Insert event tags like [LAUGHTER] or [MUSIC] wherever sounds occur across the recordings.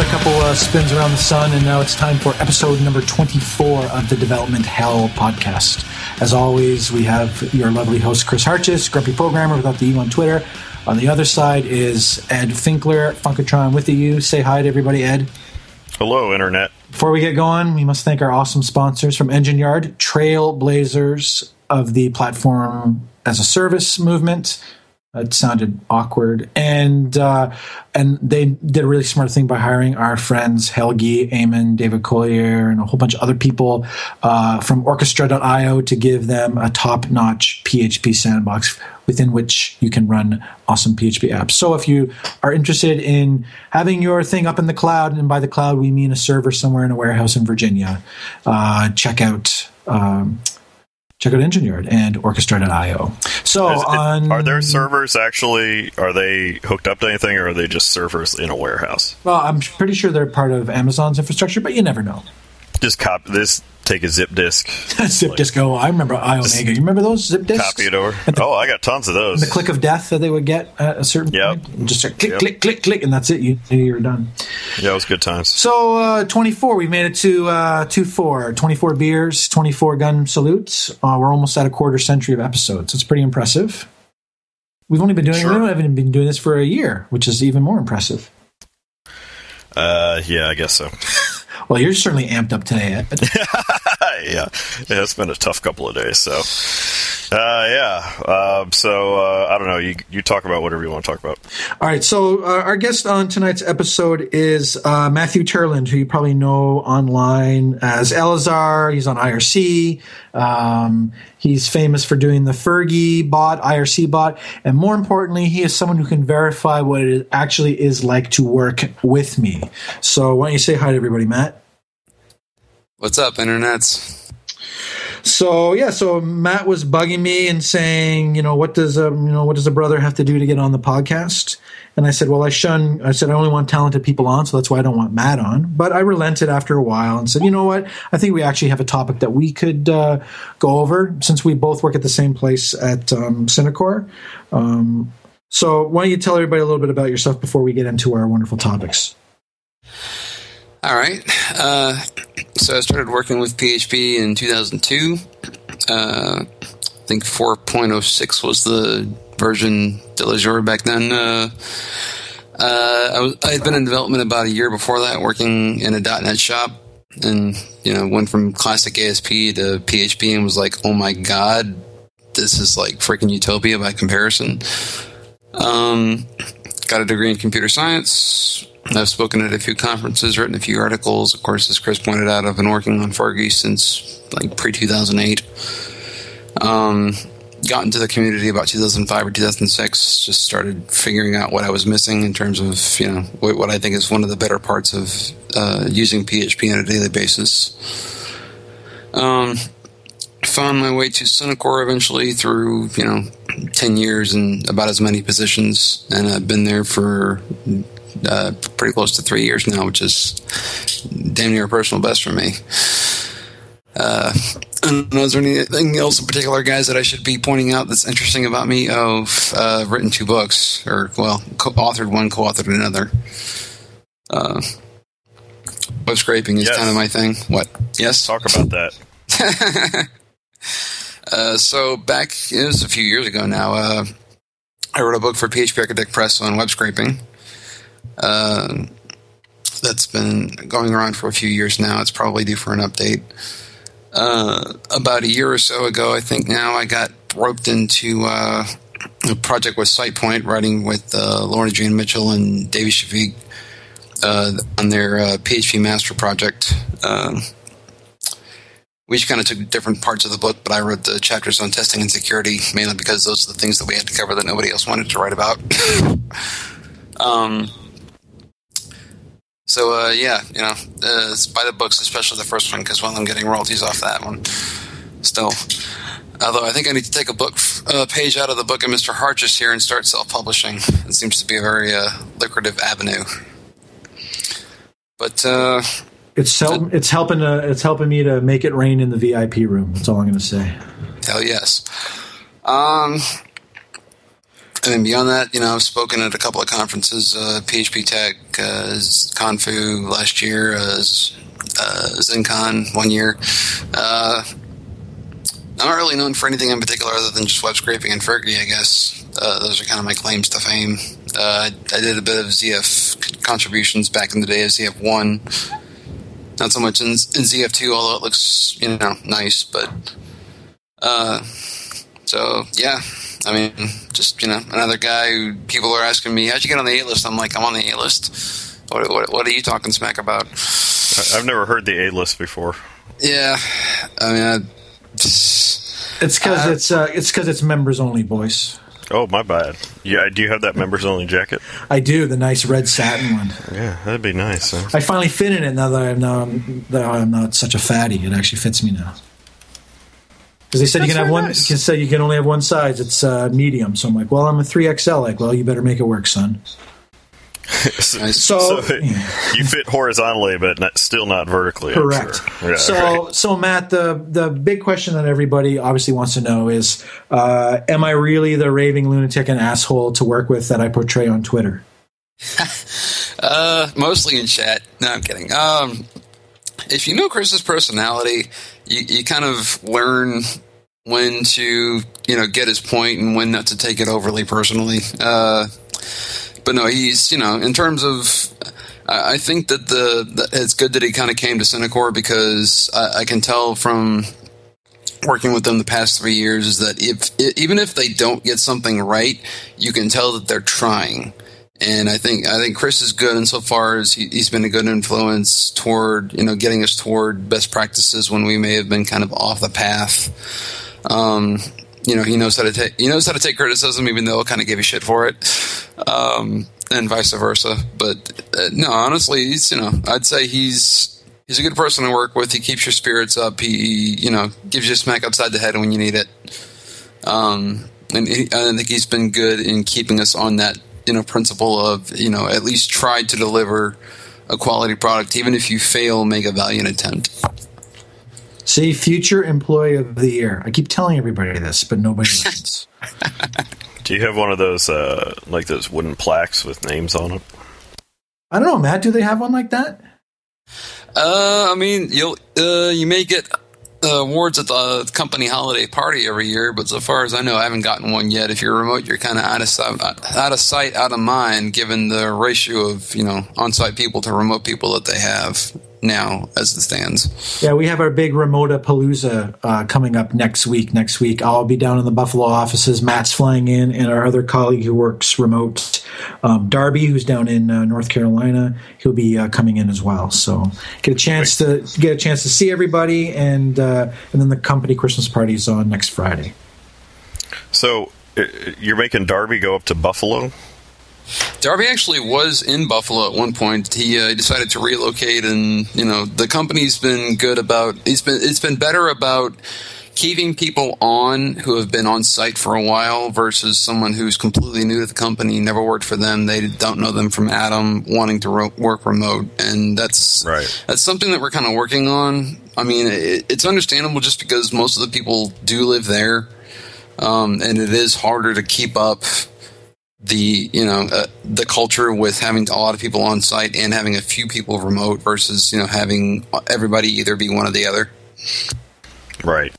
another couple uh, spins around the sun, and now it's time for episode number 24 of the Development Hell podcast. As always, we have your lovely host, Chris Hartjes, Grumpy Programmer without the E on Twitter. On the other side is Ed Finkler, Funkatron with the U. Say hi to everybody, Ed. Hello, Internet. Before we get going, we must thank our awesome sponsors from Engine Yard, trailblazers of the platform as a service movement. It sounded awkward, and uh, and they did a really smart thing by hiring our friends Helgi, Eamon, David Coallier, and a whole bunch of other people uh, from Orchestra.io to give them a top-notch PHP sandbox within which you can run awesome PHP apps. So if you are interested in having your thing up in the cloud, and by the cloud we mean a server somewhere in a warehouse in Virginia, uh, check out. Um, check out Engine Yard and Orchestra.io. So, it- on are there servers actually? Are they hooked up to anything, or are they just servers in a warehouse? Well, I'm pretty sure they're part of Amazon's infrastructure, but you never know. Just copy this. Take a zip disk, [LAUGHS] zip disk. Oh, I remember Iomega. You remember those zip disks? copy it over. Oh, I got tons of those. The click of death that they would get at a certain Yep. point. And Just a click, Yep. click, click, click, and that's it. You, you're done. Yeah, it was good times. So, uh, 24. We've made it to uh, 2 4. 24 beers, 24 gun salutes. Uh, we're almost at a quarter century of episodes. It's pretty impressive. We've only been doing Sure. we haven't been doing this for a year, which is even more impressive. Uh, yeah, I guess so. Well, you're certainly amped up today. [LAUGHS] Yeah, yeah, it's been a tough couple of days. So, uh, yeah. Um, so uh, I don't know. You you talk about whatever you want to talk about. All right, so uh, our guest on tonight's episode is uh, Matthew Turland, who you probably know online as Elazar. He's on IRC. Um, he's famous for doing the Phergie bot, IRC bot, and more importantly, he is someone who can verify what it actually is like to work with me. So why don't you say hi to everybody, Matt? What's up, internets? So yeah, so Matt was bugging me and saying, you know, what does a you know what does a brother have to do to get on the podcast? And I said, well, I shun. I said I only want talented people on, so that's why I don't want Matt on. But I relented after a while and said, you know what? I think we actually have a topic that we could uh, go over since we both work at the same place at um, Synacor. Um, so why don't you tell everybody a little bit about yourself before we get into our wonderful topics? All right. Uh, so I started working with PHP in 2002. Uh, I think 4.06 was the version de la jour back then. Uh, uh, I, I had been in development about a year before that, working in a .NET shop, and you know went from classic ASP to PHP, and was like, oh my god, this is like freaking utopia by comparison. Um, got a degree in computer science. I've spoken at a few conferences, written a few articles. Of course, as Chris pointed out, I've been working on Phergie since like pre 2008. Um, got into the community about 2005 or 2006. Just started figuring out what I was missing in terms of you know what, what I think is one of the better parts of uh, using PHP on a daily basis. Um, found my way to Synacor eventually through you know 10 years and about as many positions and i've been there for uh, pretty close to three years now which is damn near a personal best for me uh, I don't know, is there anything else in particular, guys, that I should be pointing out that's interesting about me? Oh, I've uh, written two books, or, well, co authored one, co authored another. Uh, web scraping is Yes. kind of my thing. What? Yes? Talk about that. [LAUGHS] Uh, so back it was a few years ago now. Uh, I wrote a book for PHP Architect Press on web scraping. Uh, that's been going around for a few years now. It's probably due for an update. Uh, about a year or so ago, I think now I got roped into uh, a project with SitePoint, writing with Lorna Jane Mitchell and Davey Shafik on their PHP master project. We kind of took different parts of the book, but I wrote the chapters on testing and security mainly because those are the things that we had to cover that nobody else wanted to write about. [LAUGHS] um, so uh, yeah, you know, uh, buy the books, especially the first one, because well, I'm getting royalties off that one. Still, although I think I need to take a book uh, page out of the book of Mr. Hartjes here and start self-publishing. It seems to be a very uh, lucrative avenue. But uh, It's help, it's helping to, it's helping me to make it rain in the VIP room. That's all I'm going to say. Hell yes. Um, and then beyond that, you know, I've spoken at a couple of conferences, uh, PHP Tek, uh, ConFoo last year, uh, uh, ZendCon one year. Uh, I'm not really known for anything in particular other than just web scraping and Phergie, I guess. Uh, those are kind of my claims to fame. Uh, I did a bit of ZF contributions back in the day of ZF1. Not so much in, in ZF2, although it looks, you know, nice, but. Uh, so, yeah, I mean, just you know, another guy who people are asking me, "How'd you get on the A list?" I'm like, "I'm on the A list." What, what, what, are you talking smack about? I've never heard the A list before. Yeah, I mean, I, it's because it's uh, it's because it's members only, boys. Oh, my bad. Yeah, do you have that members only jacket? I do, the nice red satin one. Yeah, that'd be nice. Huh? I finally fit in it now that I'm now, that I'm not such a fatty. It actually fits me now. Because they said That's you can have one. Nice. You can say you can only have one size. It's uh, medium. So I'm like, well, I'm a three XL. Like, well, you better make it work, son. [LAUGHS] so, so, so you fit horizontally, but not, still not vertically. Correct. Sure. Yeah, so, right. so Matt, the the big question that everybody obviously wants to know is: uh, Am I really the raving lunatic and asshole to work with that I portray on Twitter? [LAUGHS] uh, mostly in chat. No, I'm kidding. Um, if you know Chris's personality, you, you kind of learn when to you know get his point and when not to take it overly personally. Uh, but no, he's you know in terms of. I think that the, the it's good that he kind of came to Synacor because I, I, can tell from working with them the past three years is that if even if they don't get something right, you can tell that they're trying. And I think I think Chris is good insofar as he, has been a good influence toward you know getting us toward best practices when we may have been kind of off the path. Um, you know, he knows how to take he knows how to take criticism, even though he'll kind of give you shit for it, um, and vice versa. But uh, no, honestly, he's you know I'd say he's he's a good person to work with. He keeps your spirits up. He you know gives you a smack upside the head when you need it. Um, and he, I think he's been good in keeping us on that you know principle of you know at least try to deliver a quality product, even if you fail, make a valiant attempt. See, future employee of the year. I keep telling everybody this, but nobody [LAUGHS] listens. Do you have one of those uh, like those wooden plaques with names on them? I don't know, Matt. Do they have one like that? Uh, I mean, you'll uh, you may get uh, awards at the company holiday party every year, but so far as I know, I haven't gotten one yet. If you're remote, you're kind of out of out of sight, out of mind, given the ratio of you know on-site people to remote people that they have now as it stands. Yeah, we have our big Remota Palooza uh, coming up next week. Next week, I'll be down in the Buffalo offices. Matt's flying in, and our other colleague who works remote, um, Darby, who's down in uh, North Carolina, he'll be uh, coming in as well. So get a chance to get a chance to see everybody, and uh, and then the company Christmas party is on next Friday. So uh, you're making Darby go up to Buffalo? Darby actually was in Buffalo at one point. He uh, decided to relocate, and you know the company's been good about. It's been it's been better about keeping people on who have been on site for a while versus someone who's completely new to the company, never worked for them, they don't know them from Adam, wanting to ro- work remote, and that's right. That's something that we're kind of working on. I mean, it, it's understandable just because most of the people do live there, um, and it is harder to keep up the you know uh, the culture with having a lot of people on site and having a few people remote versus you know having everybody either be one or the other. Right.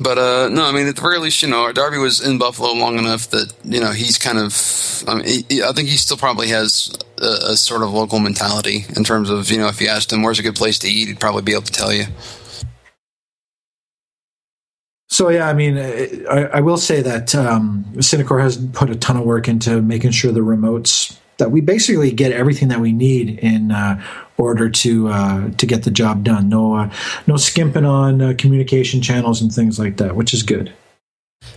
But uh, no, I mean at the very least, you know, Darby was in Buffalo long enough that you know he's kind of. I mean, he, I think he still probably has a, a sort of local mentality in terms of you know if you asked him where's a good place to eat, he'd probably be able to tell you. So yeah, I mean, I, I will say that um, has put a ton of work into making sure the remotes that we basically get everything that we need in uh, order to uh, to get the job done. No uh, no skimping on uh, communication channels and things like that, which is good.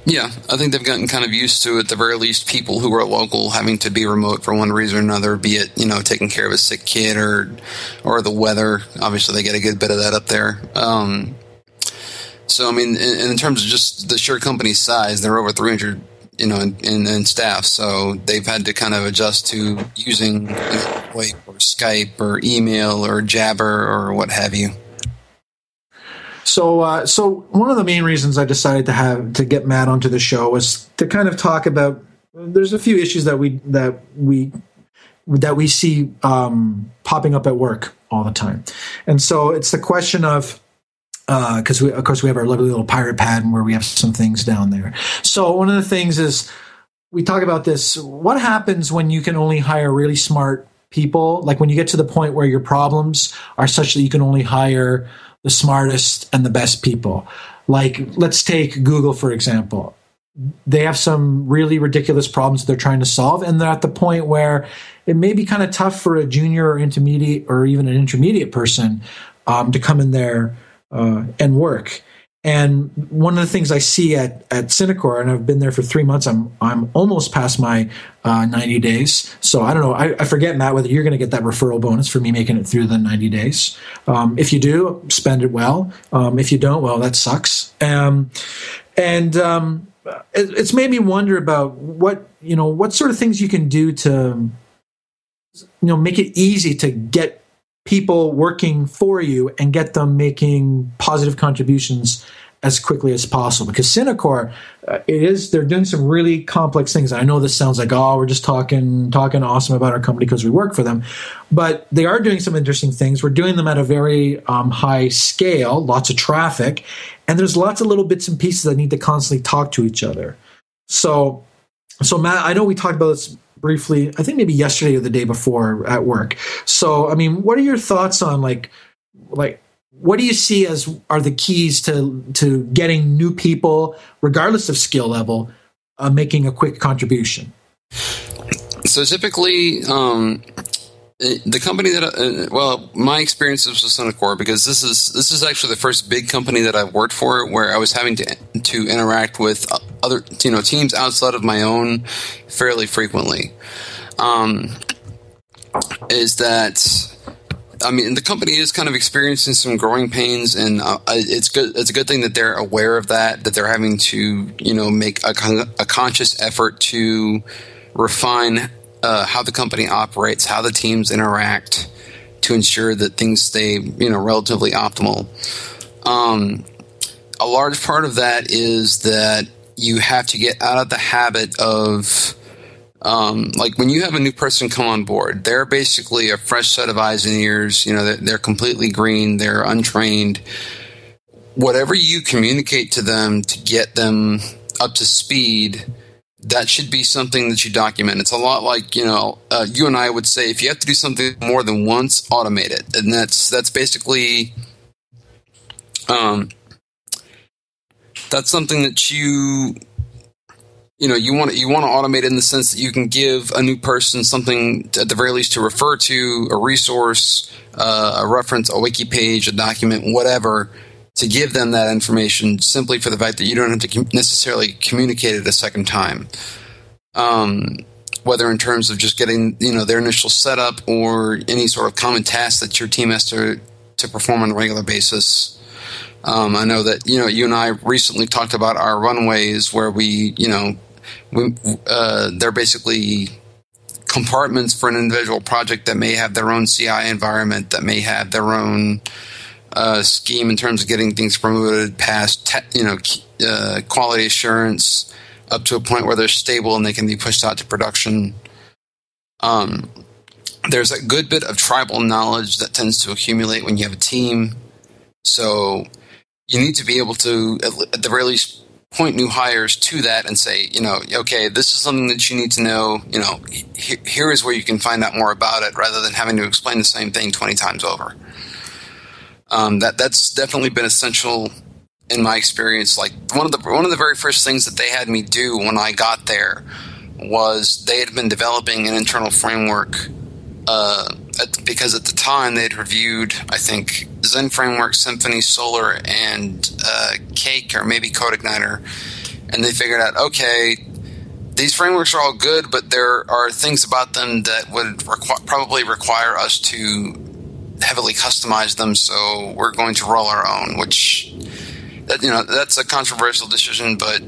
Yeah, I think they've gotten kind of used to, at the very least, people who are local having to be remote for one reason or another, be it you know taking care of a sick kid or or the weather. Obviously, they get a good bit of that up there. Um, so, I mean, in, in, terms of just the sheer company size, they're over 300, you know, in, in, in staff. So they've had to kind of adjust to using know, or Skype or email or Jabber or what have you. So, uh, so one of the main reasons I decided to have to get Matt onto the show was to kind of talk about. There's a few issues that we that we that we see um, popping up at work all the time, and so it's the question of because uh, of course we have our lovely little pirate pad and where we have some things down there. So one of the things is we talk about this. What happens when you can only hire really smart people? Like when you get to the point where your problems are such that you can only hire the smartest and the best people. Like let's take Google for example. They have some really ridiculous problems they're trying to solve, and they're at the point where it may be kind of tough for a junior or intermediate or even an intermediate person um, to come in there uh, and work. And one of the things I see at at Synacor, and I've been there for three months. I'm I'm almost past my uh, 90 days. So I don't know. I, I forget Matt whether you're going to get that referral bonus for me making it through the 90 days. Um, if you do, spend it well. Um, if you don't, well, that sucks. Um, and um, it, it's made me wonder about what you know what sort of things you can do to you know make it easy to get people working for you and get them making positive contributions as quickly as possible because Synacor uh, it is they're doing some really complex things. I know this sounds like oh we're just talking talking awesome about our company because we work for them, but they are doing some interesting things. We're doing them at a very um, high scale, lots of traffic, and there's lots of little bits and pieces that need to constantly talk to each other. So, so Matt, I know we talked about this briefly, I think maybe yesterday or the day before at work. So, I mean, what are your thoughts on like, like, what do you see as are the keys to to getting new people, regardless of skill level, uh, making a quick contribution? So typically, um, the company that uh, well my experience was with Synacor because this is this is actually the first big company that I've worked for where I was having to to interact with other you know teams outside of my own fairly frequently um, is that I mean the company is kind of experiencing some growing pains and uh, it's good it's a good thing that they're aware of that that they're having to you know make a, a conscious effort to refine uh, how the company operates, how the teams interact to ensure that things stay, you know, relatively optimal. Um, a large part of that is that you have to get out of the habit of um, like when you have a new person come on board, they're basically a fresh set of eyes and ears. You know, they're, they're completely green, they're untrained. Whatever you communicate to them to get them up to speed that should be something that you document. It's a lot like you know, uh, you and I would say if you have to do something more than once, automate it, and that's that's basically, um, that's something that you, you know, you want you want to automate in the sense that you can give a new person something at the very least to refer to, a resource, uh, a reference, a wiki page, a document, whatever to give them that information simply for the fact that you don't have to necessarily communicate it a second time. Um, whether in terms of just getting you know their initial setup or any sort of common task that your team has to to perform on a regular basis. Um, I know that you know you and I recently talked about our runways where we you know we, uh, they're basically compartments for an individual project that may have their own CI environment that may have their own uh, scheme in terms of getting things promoted past te- you know uh, quality assurance up to a point where they're stable and they can be pushed out to production. Um, there's a good bit of tribal knowledge that tends to accumulate when you have a team. So you need to be able to, at the very least, point new hires to that and say, you know, okay, this is something that you need to know. You know, here is where you can find out more about it, rather than having to explain the same thing twenty times over um, that that's definitely been essential in my experience. Like one of the one of the very first things that they had me do when I got there was they had been developing an internal framework uh, at, because at the time they'd reviewed I think Zend Framework, Symfony, Solar, and uh, Cake or maybe CodeIgniter, and they figured out okay. These frameworks are all good, but there are things about them that would requ- probably require us to heavily customize them, so we're going to roll our own. Which, that, you know, that's a controversial decision, but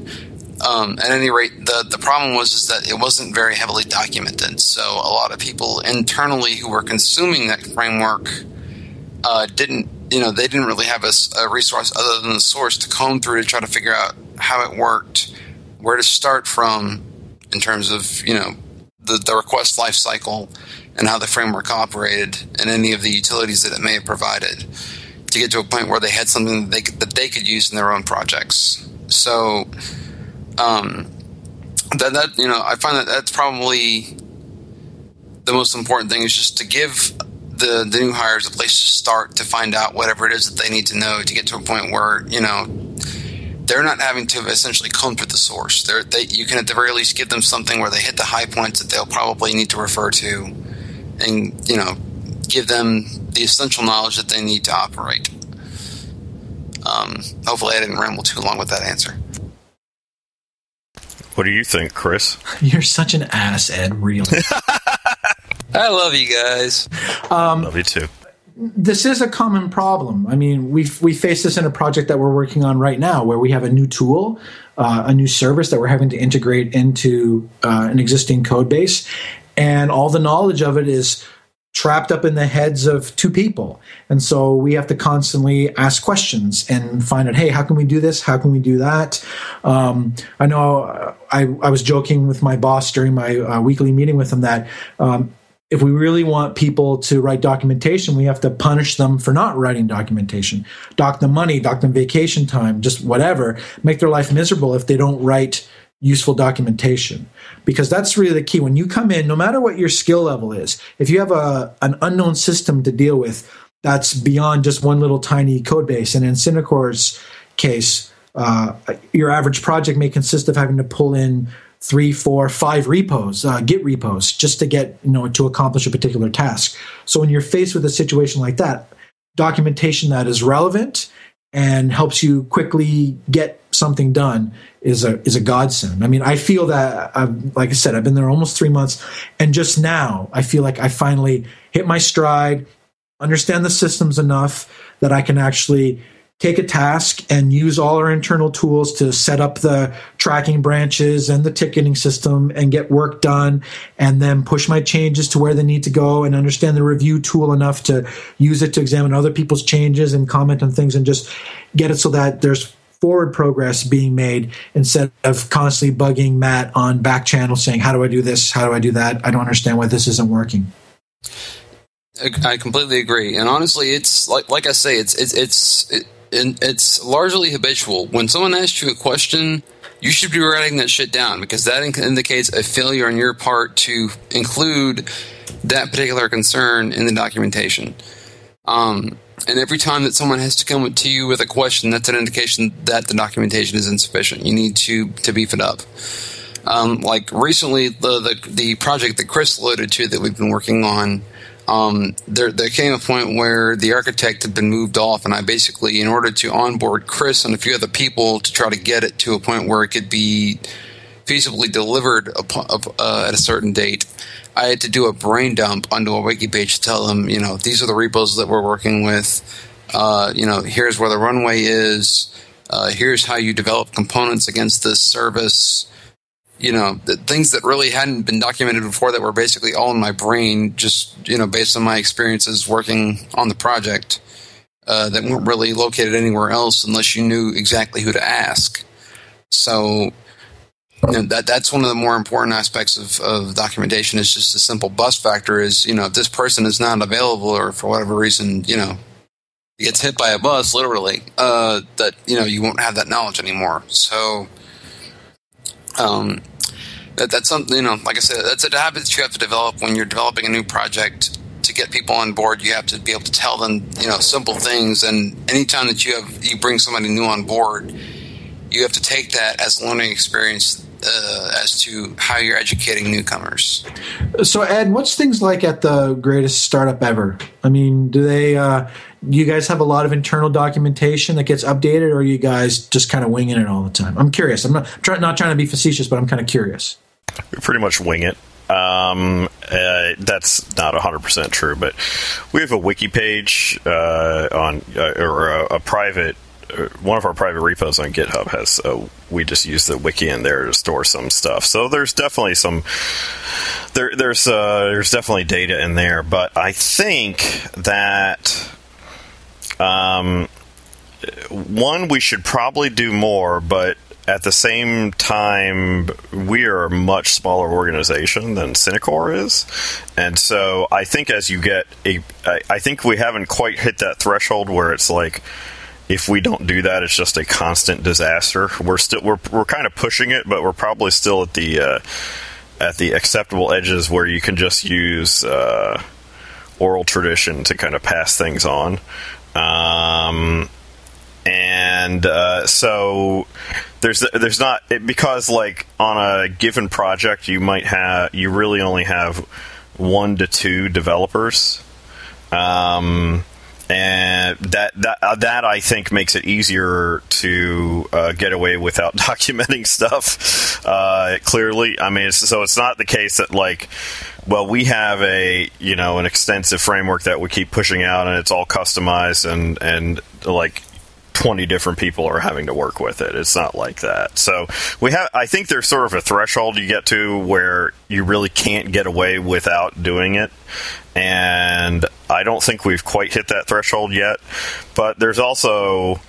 um, at any rate, the the problem was is that it wasn't very heavily documented. So a lot of people internally who were consuming that framework uh, didn't you know they didn't really have a, a, resource other than the source to comb through to try to figure out how it worked, where to start from in terms of you know the, the request life cycle and how the framework operated and any of the utilities that it may have provided to get to a point where they had something that they could, that they could use in their own projects. So, um, that that you know, I find that that's probably the most important thing is just to give the the new hires a place to start to find out whatever it is that they need to know to get to a point where you know they're not having to essentially come through the source. They're, they you can at the very least give them something where they hit the high points that they'll probably need to refer to, and you know give them the essential knowledge that they need to operate. Um, hopefully, I didn't ramble too long with that answer. What do you think, Chris? You're such an ass, Ed. Really. [LAUGHS] I love you guys. Um, love you too. This is a common problem. I mean, we we face this in a project that we're working on right now, where we have a new tool, uh, a new service that we're having to integrate into uh, an existing code base, and all the knowledge of it is trapped up in the heads of two people. And so we have to constantly ask questions and find out, hey, how can we do this? How can we do that? Um, I know uh, I, I, was joking with my boss during my uh, weekly meeting with him that um, if we really want people to write documentation, we have to punish them for not writing documentation, dock them money, dock them vacation time, just whatever, make their life miserable if they don't write useful documentation. Because that's really the key. When you come in no matter what your skill level is if you have a an unknown system to deal with that's beyond just one little tiny code base and in Synacor's case uh, your average project may consist of having to pull in three four five repos uh, git repos just to get you know to accomplish a particular task so when you're faced with a situation like that documentation that is relevant and helps you quickly get something done is a is a godsend. I mean, I feel that I've, like I said, I've been there almost three months, and just now I feel like I finally hit my stride, understand the systems enough that I can actually take a task and use all our internal tools to set up the tracking branches and the ticketing system and get work done and then push my changes to where they need to go and understand the review tool enough to use it to examine other people's changes and comment on things and just get it so that there's forward progress being made instead of constantly bugging Matt on back channel saying, How do I do this? How do I do that? I don't understand why this isn't working. I completely agree, and honestly, it's like like I say, it's it's it's it, it's largely habitual. When someone asks you a question, you should be writing that shit down because that indicates a failure on your part to include that particular concern in the documentation. Um, and every time that someone has to come to you with a question, that's an indication that the documentation is insufficient. You need to to beef it up. Um, like recently, the, the, the project that Chris alluded to that we've been working on, um, there there came a point where the architect had been moved off, and I basically, in order to onboard Chris and a few other people to try to get it to a point where it could be feasibly delivered uh, at a certain date, I had to do a brain dump onto a wiki page to tell them, you know, these are the repos that we're working with. Uh, you know, here's where the runway is. Uh, here's how you develop components against this service. You know, the things that really hadn't been documented before that were basically all in my brain, just you know, based on my experiences working on the project, uh, that weren't really located anywhere else unless you knew exactly who to ask. So you know, that that's one of the more important aspects of, of documentation is just a simple bus factor is you know if this person is not available or for whatever reason you know gets hit by a bus literally uh, that you know you won't have that knowledge anymore so um, that, that's something you know like I said that's a habit that you have to develop when you're developing a new project to get people on board you have to be able to tell them you know simple things and anytime that you have you bring somebody new on board you have to take that as a learning experience uh, as to how you're educating newcomers. So, Ed, what's things like at the greatest startup ever? I mean, do they? Uh, you guys have a lot of internal documentation that gets updated, or you guys just kind of winging it all the time? I'm curious. I'm not try, not trying to be facetious, but I'm kind of curious. We pretty much wing it. Um, uh, that's not 100% true, but we have a wiki page uh, on uh, or a, a private uh, one of our private repos on GitHub has uh, we just use the wiki in there to store some stuff. So there's definitely some there there's uh, there's definitely data in there, but I think that um, one, we should probably do more, but at the same time, we are a much smaller organization than Synacor is, and so I think as you get a, I, I think we haven't quite hit that threshold where it's like if we don't do that, it's just a constant disaster. We're still we're we're kind of pushing it, but we're probably still at the uh, at the acceptable edges where you can just use uh, oral tradition to kind of pass things on. Um, and uh, so there's there's not because like on a given project you might have you really only have one to two developers. Um, and that that uh, that I think makes it easier to uh, get away without [LAUGHS] documenting stuff uh, clearly. I mean, it's, so it's not the case that like, well, we have a you know an extensive framework that we keep pushing out, and it's all customized and and like 20 different people are having to work with it. It's not like that. So we have, I think there's sort of a threshold you get to where you really can't get away without doing it. And I don't think we've quite hit that threshold yet. But there's also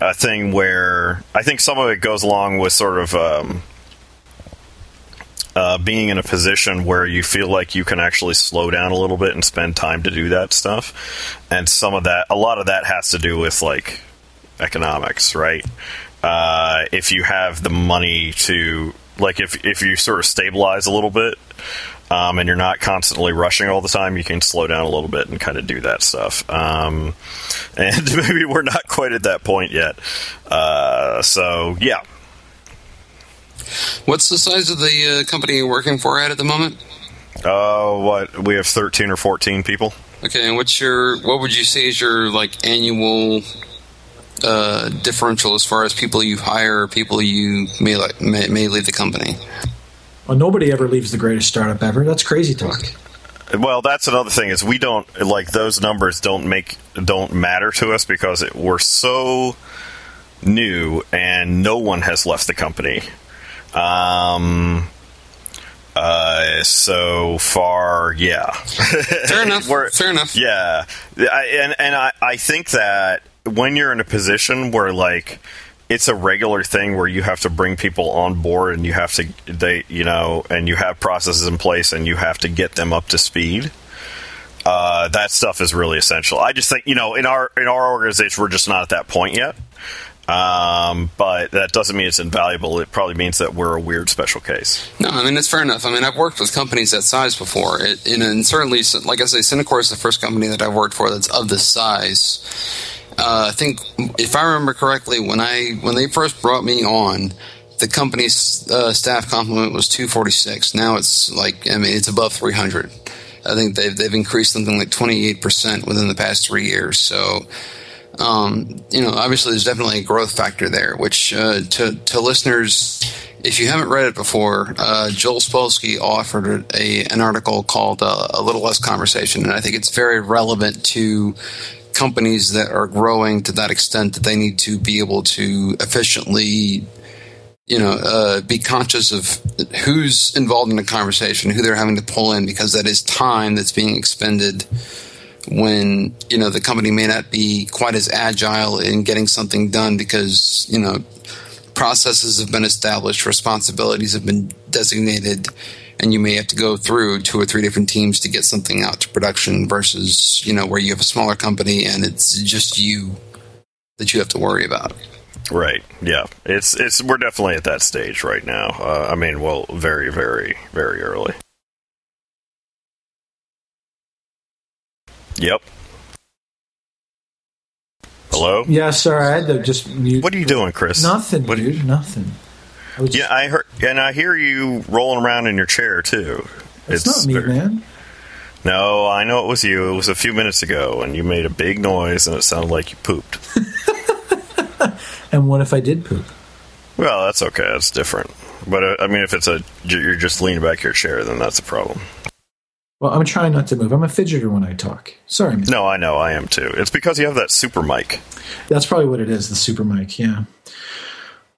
a thing where I think some of it goes along with sort of, um, uh, being in a position where you feel like you can actually slow down a little bit and spend time to do that stuff. And some of that, a lot of that has to do with like economics, right? Uh, if you have the money to, like, if if you sort of stabilize a little bit, um, and you're not constantly rushing all the time, you can slow down a little bit and kind of do that stuff. Um, [LAUGHS] and maybe we're not quite at that point yet. Uh, so yeah. What's the size of the uh, company you're working for at at the moment? Uh, what we have thirteen or fourteen people. Okay, and what's your what would you say is your like annual uh, differential as far as people you hire, or people you may, like, may may leave the company? Well, nobody ever leaves the greatest startup ever. That's crazy talk. Well, that's another thing is we don't like those numbers don't make don't matter to us because it, we're so new and no one has left the company. Um, uh, so far, yeah. Fair enough. [LAUGHS] Fair enough. Yeah, I, and and I, I think that when you're in a position where like it's a regular thing where you have to bring people on board and you have to they you know and you have processes in place and you have to get them up to speed uh, that stuff is really essential i just think you know in our in our organization we're just not at that point yet um, but that doesn't mean it's invaluable. It probably means that we're a weird special case. No, I mean it's fair enough. I mean I've worked with companies that size before, it, and certainly, like I say, Synacor is the first company that I've worked for that's of this size uh, I think if I remember correctly, when I when they first brought me on, the company's uh, staff complement was 246. Now it's like I mean it's above 300. I think they've they've increased something like 28 percent within the past three years. So. Um, you know, obviously, there's definitely a growth factor there. Which uh, to to listeners, if you haven't read it before, uh, Joel Spolsky offered a, an article called uh, "A Little Less Conversation," and I think it's very relevant to companies that are growing to that extent that they need to be able to efficiently you know uh, be conscious of who's involved in the conversation who they're having to pull in because that is time that's being expended when you know the company may not be quite as agile in getting something done because you know processes have been established responsibilities have been designated and you may have to go through two or three different teams to get something out to production versus you know where you have a smaller company and it's just you that you have to worry about. Right. Yeah. It's it's we're definitely at that stage right now. Uh, i mean well very very very early. Yep. Hello? Yeah sorry i had to just mute. what are you doing chris? Nothing what dude. Nothing I yeah, I heard, and I hear you rolling around in your chair too. It's, it's not me, very, man. No, I know it was you. It was a few minutes ago, and you made a big noise, and it sounded like you pooped. [LAUGHS] and what if I did poop? Well, that's okay. That's different. But uh, I mean, if it's a you're just leaning back your chair, then that's a problem. Well, I'm trying not to move. I'm a fidgeter when I talk. Sorry. Man. No, I know. I am too. It's because you have that super mic. That's probably what it is. The super mic. Yeah.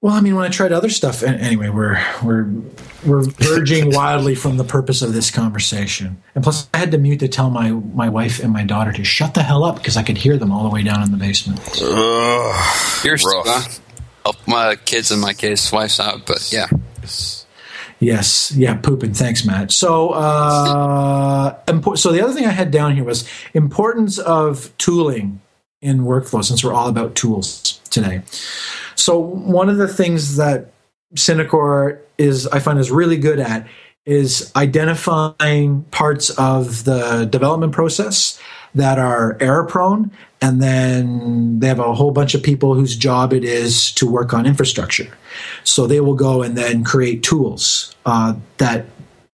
Well, I mean, when I tried other stuff, anyway, we're we're we're verging [LAUGHS] wildly from the purpose of this conversation. And plus, I had to mute to tell my my wife and my daughter to shut the hell up because I could hear them all the way down in the basement. Ugh, You're rough. not. Oh, my kids in my case, wife's out, but yeah. Yes, yeah, pooping. Thanks, Matt. So, uh, [LAUGHS] impor- so the other thing I had down here was importance of tooling in workflow, since we're all about tools today. So, one of the things that Synacor is, I find, is really good at is identifying parts of the development process that are error prone, and then they have a whole bunch of people whose job it is to work on infrastructure. So they will go and then create tools uh, that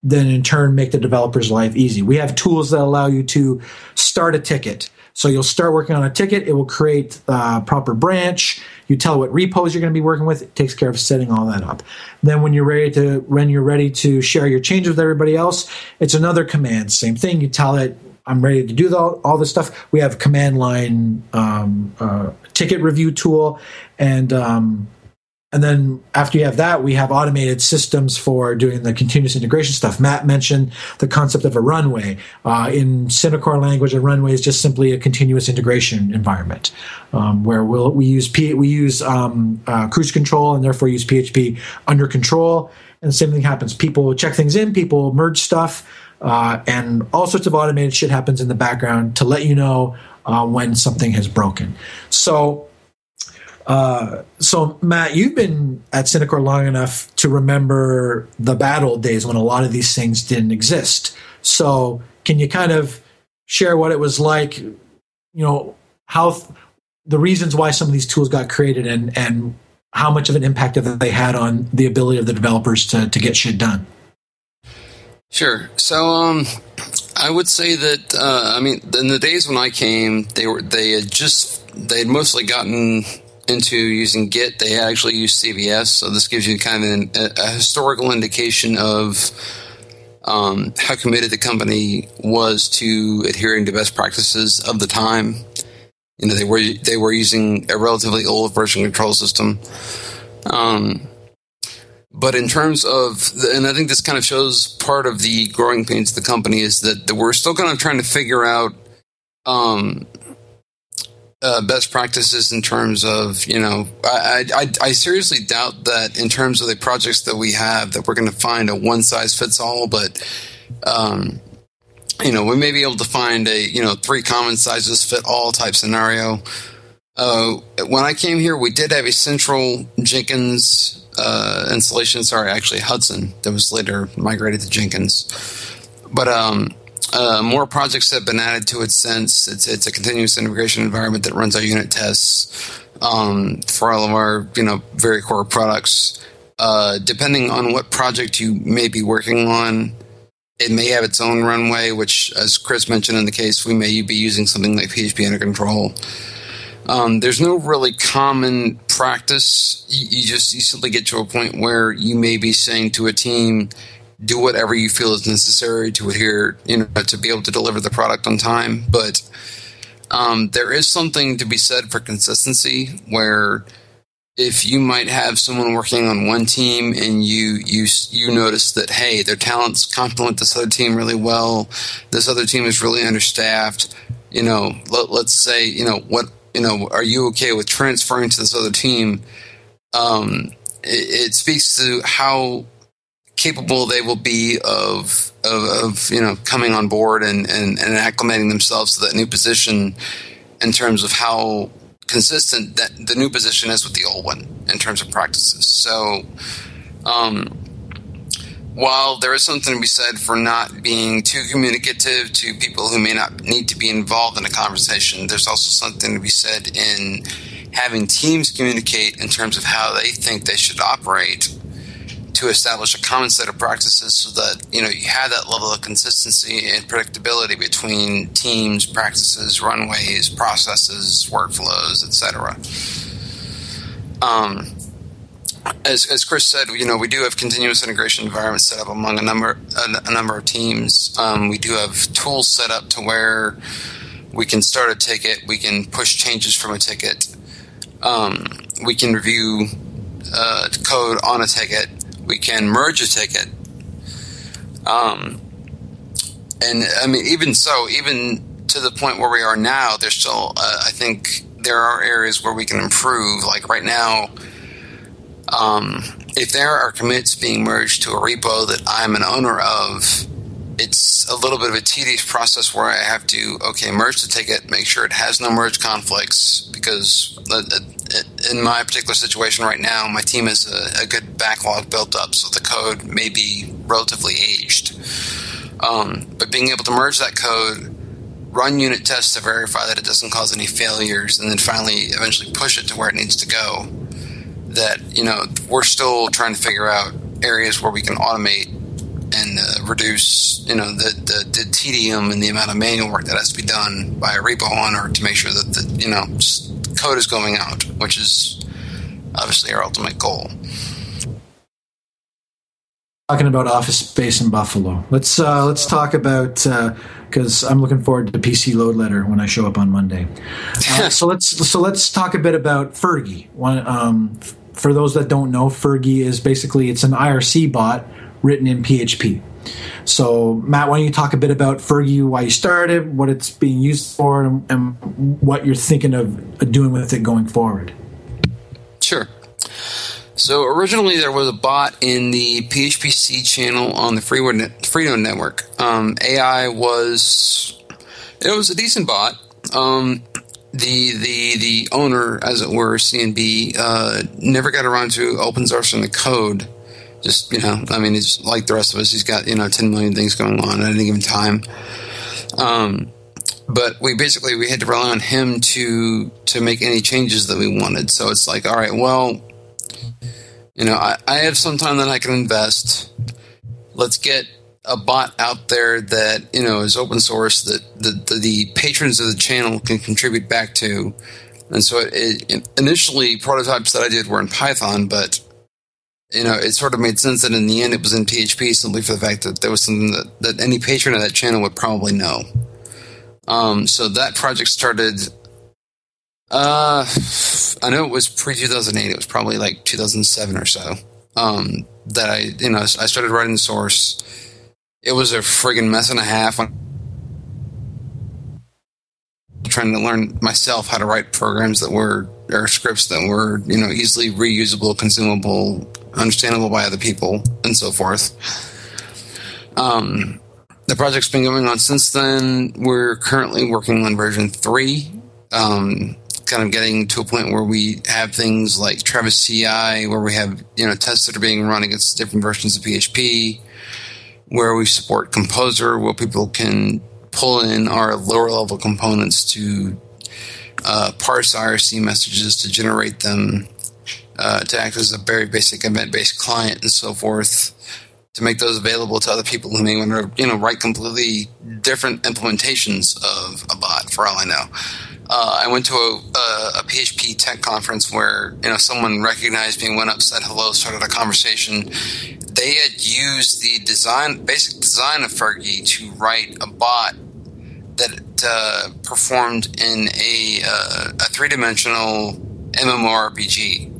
then in turn make the developer's life easy. We have tools that allow you to start a ticket. So you'll start working on a ticket. It will create a proper branch. You tell what repos you're going to be working with. It takes care of setting all that up. Then when you're ready to when you're ready to share your changes with everybody else, it's another command. Same thing. You tell it I'm ready to do the, all this stuff. We have command line um, uh, ticket review tool, and um, and then after you have that, we have automated systems for doing the continuous integration stuff. Matt mentioned the concept of a runway. Uh, in Synacor language, a runway is just simply a continuous integration environment um, where we'll, we use P, we use um, uh, cruise control and therefore use PHP under control. And the same thing happens. People check things in, people merge stuff, uh, and all sorts of automated shit happens in the background to let you know uh, when something has broken. So uh, so Matt, you've been at Synacor long enough to remember the bad old days when a lot of these things didn't exist. So can you kind of share what it was like? You know how th- the reasons why some of these tools got created and and how much of an impact have they had on the ability of the developers to to get shit done. Sure. So, um, I would say that uh, I mean, in the days when I came, they were they had just they had mostly gotten into using Git. They actually use CVS, so this gives you kind of an, a, historical indication of um, how committed the company was to adhering to best practices of the time. You know, they were they were using a relatively old version control system. Um, but in terms of, the, and I think this kind of shows part of the growing pains of the company is that, that we're still kind of trying to figure out um, uh, best practices in terms of, you know, I, I, I seriously doubt that in terms of the projects that we have that we're going to find a one size fits all, but um, you know, we may be able to find a, you know, three common sizes fit all type scenario. Uh, when I came here, we did have a central Jenkins uh, installation. Sorry, actually Hudson that was later migrated to Jenkins. But um, uh, more projects have been added to it since. It's it's a continuous integration environment that runs our unit tests um, for all of our you know very core products. Uh, depending on what project you may be working on, it may have its own runway. Which, as Chris mentioned in the case, we may be using something like PHP under control. Um, there's no really common practice. You, you, just you simply get to a point where you may be saying to a team, "Do whatever you feel is necessary to adhere, you know, to be able to deliver the product on time." But um, there is something to be said for consistency, where if you might have someone working on one team and you you you notice that hey, their talents complement this other team really well, this other team is really understaffed. You know, let, let's say you know what you know, are you okay with transferring to this other team? Um, it, it, speaks to how capable they will be of, of, of, you know, coming on board and, and, and acclimating themselves to that new position in terms of how consistent that the new position is with the old one in terms of practices. So, um, while there is something to be said for not being too communicative to people who may not need to be involved in a conversation, there's also something to be said in having teams communicate in terms of how they think they should operate to establish a common set of practices so that you know you have that level of consistency and predictability between teams practices runways processes workflows etc um, as, as Chris said, you know, we do have continuous integration environments set up among a number a, a number of teams. Um, we do have tools set up to where we can start a ticket, we can push changes from a ticket, um, we can review uh, code on a ticket. We can merge a ticket. Um, and I mean, even so, even to the point where we are now, there's still, uh, I think, there are areas where we can improve. Like right now, um, if there are commits being merged to a repo that I'm an owner of, it's a little bit of a tedious process where I have to okay merge the ticket, make sure it has no merge conflicts because uh, uh, in my particular situation right now, my team has a, a good backlog built up, so the code may be relatively aged. Um, but being able to merge that code, run unit tests to verify that it doesn't cause any failures, and then finally eventually push it to where it needs to go. That you know we're still trying to figure out areas where we can automate and uh, reduce, you know, the, the, the tedium and the amount of manual work that has to be done by a repo owner to make sure that the, you know, code is going out, which is obviously our ultimate goal. Talking about office space in Buffalo, let's uh, let's talk about because uh, I'm looking forward to the PC load letter when I show up on Monday. Uh, [LAUGHS] so let's so let's talk a bit about Phergie. One, um, for those that don't know, Phergie is basically it's an IRC bot written in PHP. So, Matt, why don't you talk a bit about Phergie, why you started, what it's being used for, and, and what you're thinking of doing with it going forward? Sure. So originally there was a bot in the PHPC channel on the Freenode network. Um, AI was it was a decent bot. Um, the the the owner, as it were, CNB, uh, never got around to open sourcing the code just you know, I mean, he's like the rest of us. He's got you know 10 million things going on at any given time. Um, but we basically we had to rely on him to to make any changes that we wanted. So it's like, all right, well, you know, I, I have some time that I can invest. Let's get a bot out there that you know is open source that the, the, the patrons of the channel can contribute back to. And so it, it, initially prototypes that I did were in Python, but you know, it sort of made sense that in the end it was in PHP simply for the fact that there was something that, that any patron of that channel would probably know. Um, so that project started. Uh, I know it was pre 2008. It was probably like 2007 or so. Um, that I, you know, I started writing source. It was a friggin' mess and a half. Trying to learn myself how to write programs that were or scripts that were, you know, easily reusable, consumable, understandable by other people, and so forth. Um, the project's been going on since then. We're currently working on version three, um, kind of getting to a point where we have things like Travis CI, where we have you know tests that are being run against different versions of PHP, where we support Composer, where people can pull in our lower level components to uh, parse IRC messages to generate them uh, to act as a very basic event-based client and so forth to make those available to other people who may want to, you know, write completely different implementations of a bot. For all I know, uh, I went to a, a, a, PHP Tek conference where you know someone recognized me, went up, said hello, started a conversation. They had used the design, basic design of Phergie to write a bot that uh, performed in a, uh, a three dimensional MMORPG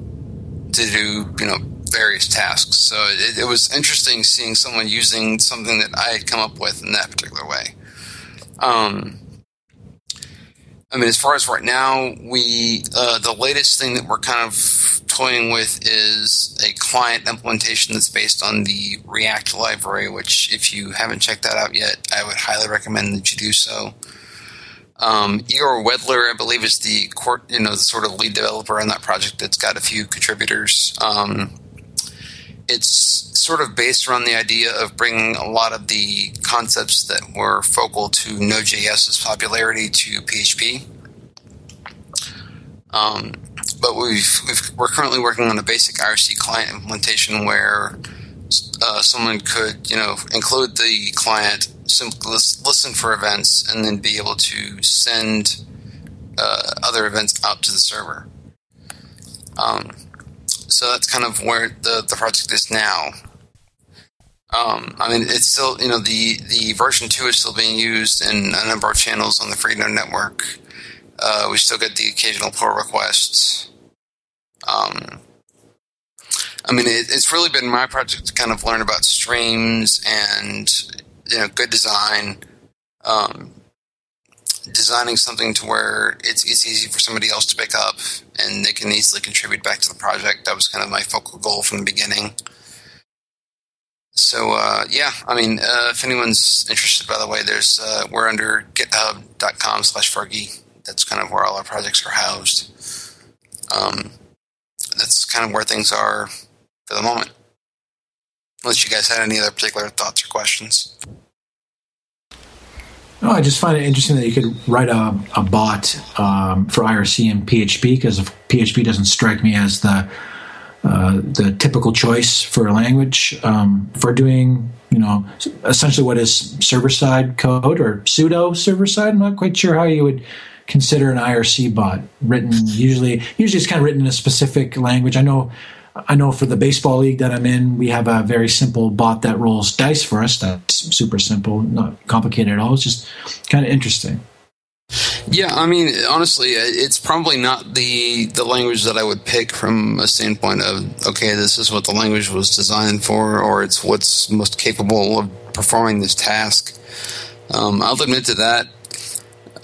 to do you know various tasks. So it, it, was interesting seeing someone using something that I had come up with in that particular way. Um, I mean, as far as right now, we uh, the latest thing that we're kind of toying with is a client implementation that's based on the React library. Which, if you haven't checked that out yet, I would highly recommend that you do so. Um, Igor Wiedler, I believe, is the court, you know, the sort of lead developer on that project. It's got a few contributors. Um, it's sort of based around the idea of bringing a lot of the concepts that were focal to Node.js's popularity to PHP. Um, but we've, we are currently working on a basic IRC client implementation where uh, someone could, you know, include the client simply listen for events and then be able to send uh, other events out to the server. Um, so that's kind of where the, the project is now. Um, I mean, it's still, you know, the, the version 2 is still being used in a number of channels on the Freenode network. Uh, we still get the occasional pull requests. Um, I mean, it, it's really been my project to kind of learn about streams and you know good design, um, designing something to where it's it's easy for somebody else to pick up and they can easily contribute back to the project. That was kind of my focal goal from the beginning. So uh, yeah, I mean, uh, if anyone's interested, by the way, there's uh, we're under GitHub.com/Phergie. That's kind of where all our projects are housed. Um, that's kind of where things are for the moment. Unless you guys had any other particular thoughts or questions. No, I just find it interesting that you could write a, a bot um, for IRC in PHP because PHP doesn't strike me as the uh, the typical choice for a language um, for doing, you know, essentially what is server side code or pseudo server side. I'm not quite sure how you would consider an IRC bot written. Usually, usually it's kind of written in a specific language. I know I know for the baseball league that I'm in, we have a very simple bot that rolls dice for us. That's super simple, not complicated at all. It's just kind of interesting. Yeah, I mean, honestly, it's probably not the the language that I would pick from a standpoint of okay, this is what the language was designed for, or it's what's most capable of performing this task. Um, I'll admit to that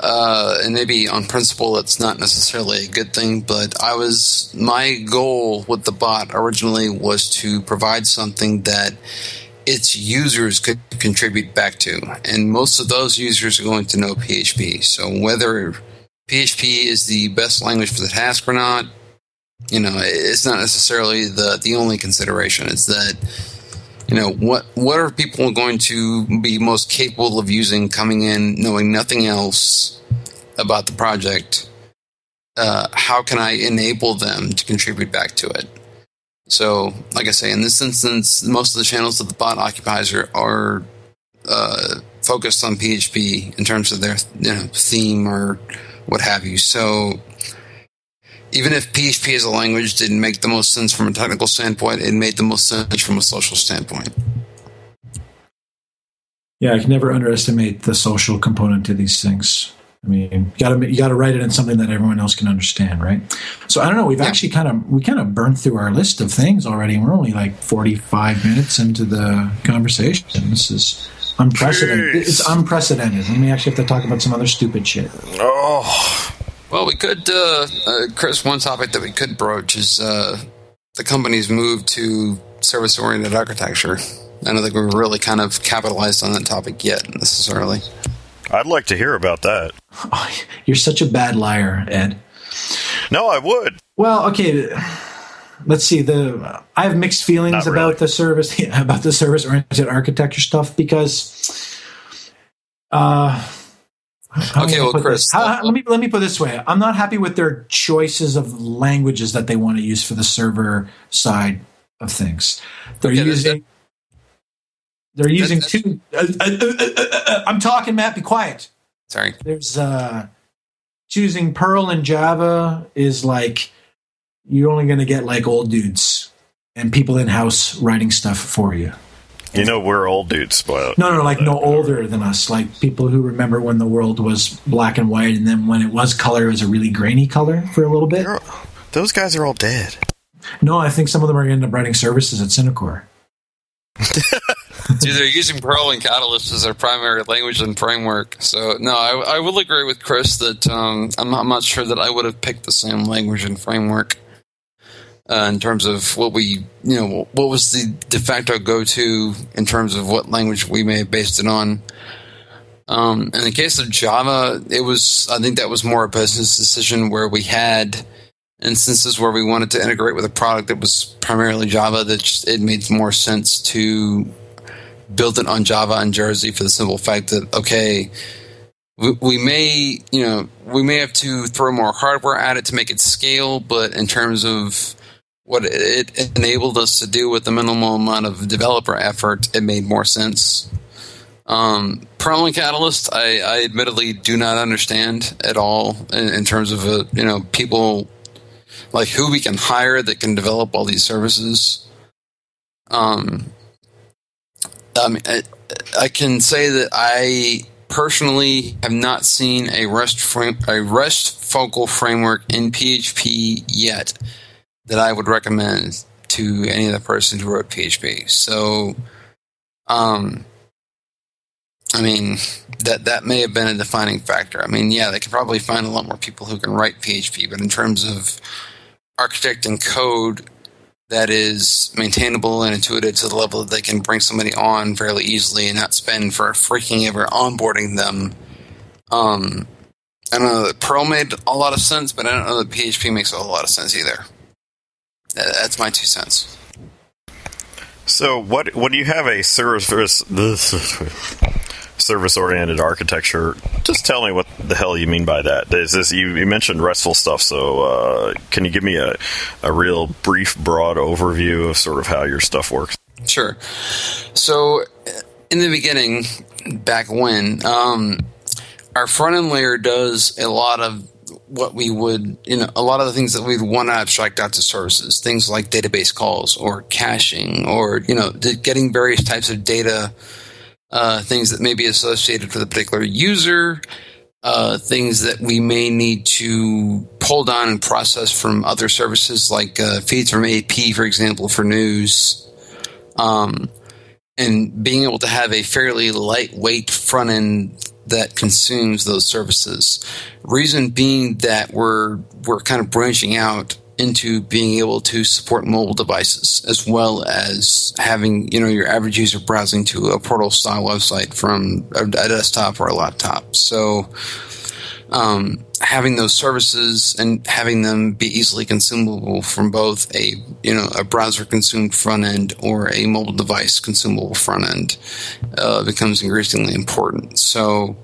uh, and maybe on principle it's not necessarily a good thing, but I was my goal with the bot originally was to provide something that its users could contribute back to, and most of those users are going to know PHP. So whether PHP is the best language for the task or not, you know, it's not necessarily the the only consideration. It's that you know what what are people going to be most capable of using coming in knowing nothing else about the project? Uh, how can i enable them to contribute back to it? So like i say in this instance most of the channels that the bot occupies are, are uh, focused on php in terms of their you know, theme or what have you. So even if PHP as a language didn't make the most sense from a technical standpoint, it made the most sense from a social standpoint. Yeah, I can never underestimate the social component to these things. I mean, you got to you got to write it in something that everyone else can understand, right? So I don't know. We've yeah. actually kind of we kind of burned through our list of things already, we're only like forty five minutes into the conversation. This is unprecedented. Jeez. It's unprecedented. And we actually have to talk about some other stupid shit. Oh, well, we could, uh, uh, Chris. One topic that we could broach is uh, the company's move to service-oriented architecture. I don't think we've really kind of capitalized on that topic yet necessarily. I'd like to hear about that. Oh, you're such a bad liar, Ed. No, I would. Well, okay. Let's see. The I have mixed feelings really. about the service [LAUGHS] about the service-oriented architecture stuff because. Uh, how okay, well, Chris, how, how, let me let me put this way: I'm not happy with their choices of languages that they want to use for the server side of things. They're okay, using they're using two. Uh uh uh, uh, uh, uh, I'm talking, Matt. Be quiet. Sorry. There's uh, choosing Perl and Java is like you're only going to get like old dudes and people in house writing stuff for you. You know, we're old dudes. But no, no, like no older than us. Like people who remember when the world was black and white, and then when it was color, it was a really grainy color for a little bit. They're, those guys are all dead. No, I think some of them are going to end up writing services at Synacor. Dude, they're using Perl and Catalyst as their primary language and framework. So, no, I, I will agree with Chris that um, I'm, not, I'm not sure that I would have picked the same language and framework uh, in terms of what we, you know, what was the de facto go to in terms of what language we may have based it on. Um, in the case of Java, it was, I think that was more a business decision where we had instances where we wanted to integrate with a product that was primarily Java that just, it made more sense to build it on Java and Jersey for the simple fact that, okay, we, we may, you know, we may have to throw more hardware at it to make it scale, but in terms of what it enabled us to do with the minimal amount of developer effort, it made more sense. Um, Perl and Catalyst, I, I, admittedly do not understand at all in, in terms of uh, you know people like who we can hire that can develop all these services. Um, I mean, I, I can say that I personally have not seen a REST frame, a REST focal framework in PHP yet that I would recommend to any other person who wrote PHP. So, um, I mean, that that may have been a defining factor. I mean, yeah, they could probably find a lot more people who can write PHP, but in terms of architecting code that is maintainable and intuitive to the level that they can bring somebody on fairly easily and not spend for freaking ever onboarding them. Um, I don't know that Perl made a lot of sense, but I don't know that PHP makes a whole lot of sense either. That's my two cents. So, what when you have a service service oriented architecture, just tell me what the hell you mean by that. Is this you, you mentioned RESTful stuff? So, uh, can you give me a a real brief, broad overview of sort of how your stuff works? Sure. So, in the beginning, back when, um, our front end layer does a lot of what we would, you know, a lot of the things that we'd want to abstract out to services, things like database calls or caching or, you know, getting various types of data, uh, things that may be associated with a particular user, uh, things that we may need to pull down and process from other services like uh, feeds from AP, for example, for news. Um, and being able to have a fairly lightweight front end that consumes those services. Reason being that we're we're kind of branching out into being able to support mobile devices as well as having you know your average user browsing to a portal style website from a, desktop or a laptop. So um, having those services and having them be easily consumable from both a you know a browser consumed front end or a mobile device consumable front end uh, becomes increasingly important. So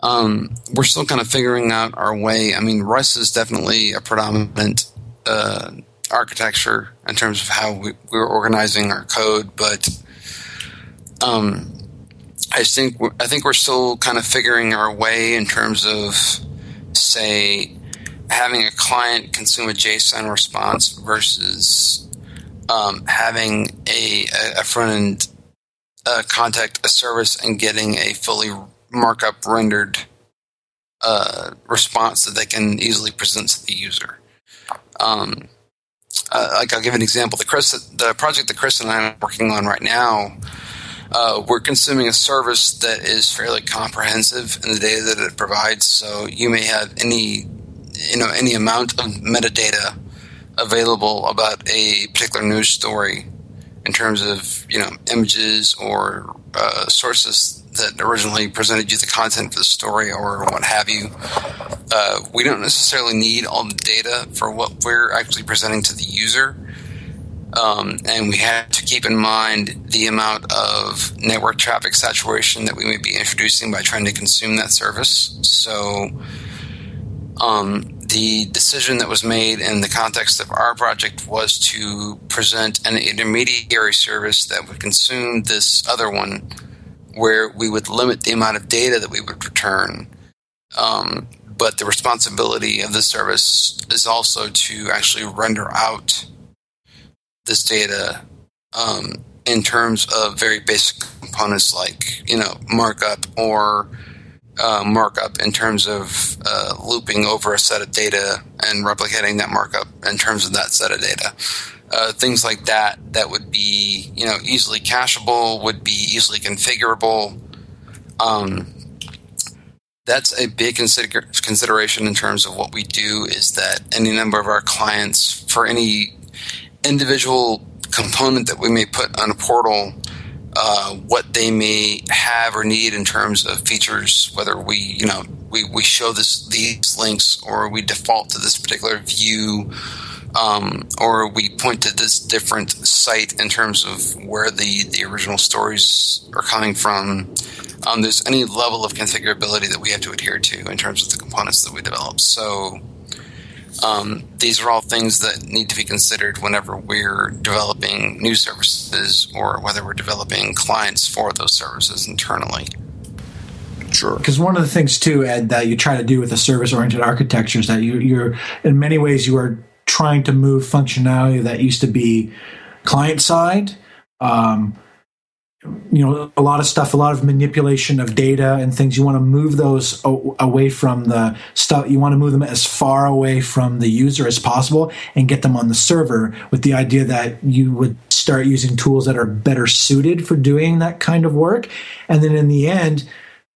um, we're still kind of figuring out our way. I mean, REST is definitely a predominant uh, architecture in terms of how we, are organizing our code, but um, I think I think we're still kind of figuring our way in terms of, say, having a client consume a JSON response versus um, having a, a front end uh, contact a service and getting a fully markup rendered uh, response that they can easily present to the user. Um, uh, like I'll give an example. The Chris, the project that Chris and I are working on right now uh, we're consuming a service that is fairly comprehensive in the data that it provides. So you may have any, you know, any amount of metadata available about a particular news story in terms of you know images or uh, sources that originally presented you the content for the story or what have you. Uh, we don't necessarily need all the data for what we're actually presenting to the user. Um, and we have to keep in mind the amount of network traffic saturation that we may be introducing by trying to consume that service. So, um, the decision that was made in the context of our project was to present an intermediary service that would consume this other one, where we would limit the amount of data that we would return. Um, but the responsibility of the service is also to actually render out this data um, in terms of very basic components like you know markup or uh, markup in terms of uh, looping over a set of data and replicating that markup in terms of that set of data. Uh, things like that that would be you know easily cacheable, would be easily configurable. Um, that's a big consider- consideration in terms of what we do. Is that any number of our clients for any individual component that we may put on a portal, uh, what they may have or need in terms of features, whether we, you know, we, we show this these links or we default to this particular view, um, or we point to this different site in terms of where the, the original stories are coming from. Um, there's any level of configurability that we have to adhere to in terms of the components that we develop. So um, these are all things that need to be considered whenever we're developing new services or whether we're developing clients for those services internally. Sure. Because one of the things too, Ed, that you try to do with a service-oriented architecture is that you, you're, in many ways, you are trying to move functionality that used to be client side um, you know a lot of stuff a lot of manipulation of data and things. You want to move those away from the stuff you want to move them as far away from the user as possible and get them on the server with the idea that you would start using tools that are better suited for doing that kind of work. And then in the end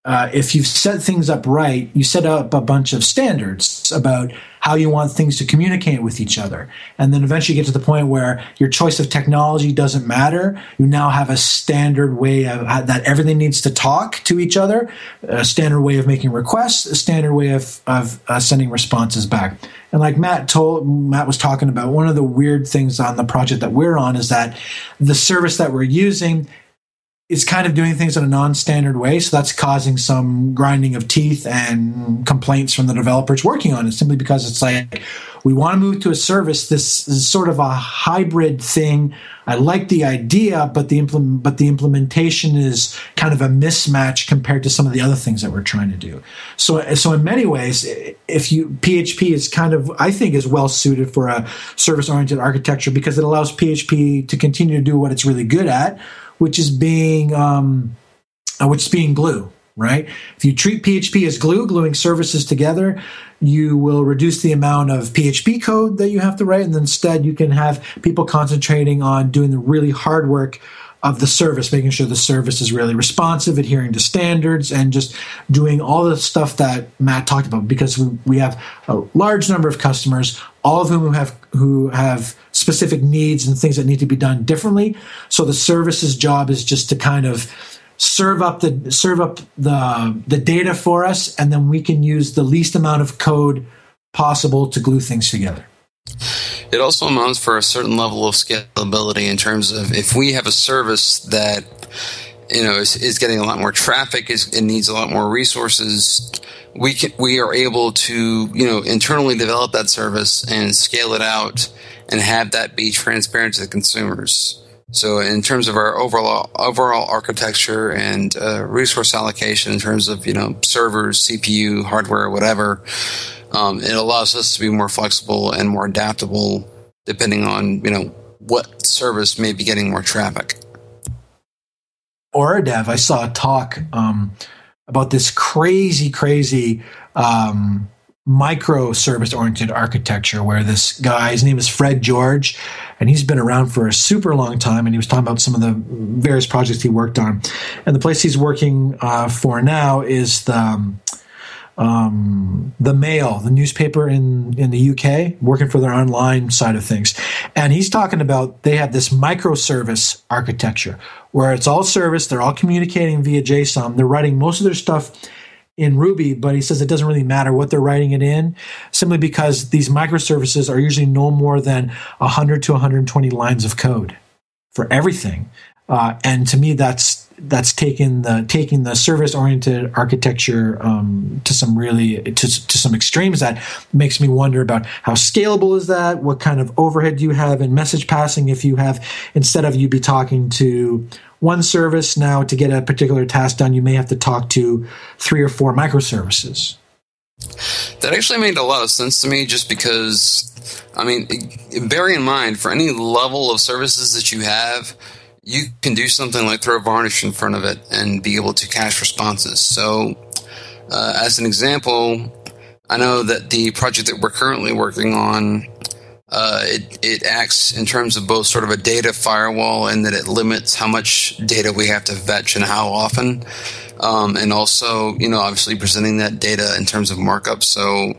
uh, if you've set things up right, you set up a bunch of standards about how you want things to communicate with each other. And then eventually get to the point where your choice of technology doesn't matter. You now have a standard way of that everything needs to talk to each other, a standard way of making requests, a standard way of, of uh, sending responses back. And like Matt told, Matt was talking about, one of the weird things on the project that we're on is that the service that we're using is kind of doing things in a non-standard way. So that's causing some grinding of teeth and complaints from the developers working on it simply because it's like we want to move to a service. This is sort of a hybrid thing. I like the idea but the implement but the implementation is kind of a mismatch compared to some of the other things that we're trying to do. So so in many ways if you php is kind of i think is well suited for a service oriented architecture because it allows php to continue to do what it's really good at which is being um, uh, which is being glue right if you treat php as glue gluing services together you will reduce the amount of php code that you have to write and instead you can have people concentrating on doing the really hard work of the service, making sure the service is really responsive, adhering to standards, and just doing all the stuff that Matt talked about. Because we have a large number of customers, all of whom have who have specific needs and things that need to be done differently. So the service's job is just to kind of serve up the serve up the the data for us, and then we can use the least amount of code possible to glue things together. It also amounts for a certain level of scalability in terms of if we have a service that you know is, is getting a lot more traffic, is it needs a lot more resources. We can we are able to you know internally develop that service and scale it out and have that be transparent to the consumers. So, in terms of our overall overall architecture and uh, resource allocation, in terms of you know servers, CPU, hardware, whatever, um, it allows us to be more flexible and more adaptable depending on you know what service may be getting more traffic. Or dev, I saw a talk um, about this crazy, crazy um, microservice oriented architecture where this guy, his name is Fred George, and he's been around for a super long time. And he was talking about some of the various projects he worked on. And the place he's working uh, for now is the um, um, the Mail, the newspaper in in the UK, working for their online side of things, and he's talking about they have this microservice architecture where it's all service, they're all communicating via JSON, they're writing most of their stuff in Ruby, but he says it doesn't really matter what they're writing it in, simply because these microservices are usually no more than 100 to 120 lines of code for everything. Uh, and to me, that's that's taken the taking the service oriented architecture um, to some really to, to some extremes that makes me wonder about how scalable is that what kind of overhead do you have in message passing if you have instead of you be talking to one service now to get a particular task done you may have to talk to three or four microservices that actually made a lot of sense to me just because i mean bear in mind for any level of services that you have you can do something like throw varnish in front of it and be able to cache responses. So, uh, as an example, I know that the project that we're currently working on, uh, it, it acts in terms of both sort of a data firewall and that it limits how much data we have to fetch and how often. Um, and also, you know, obviously presenting that data in terms of markup. So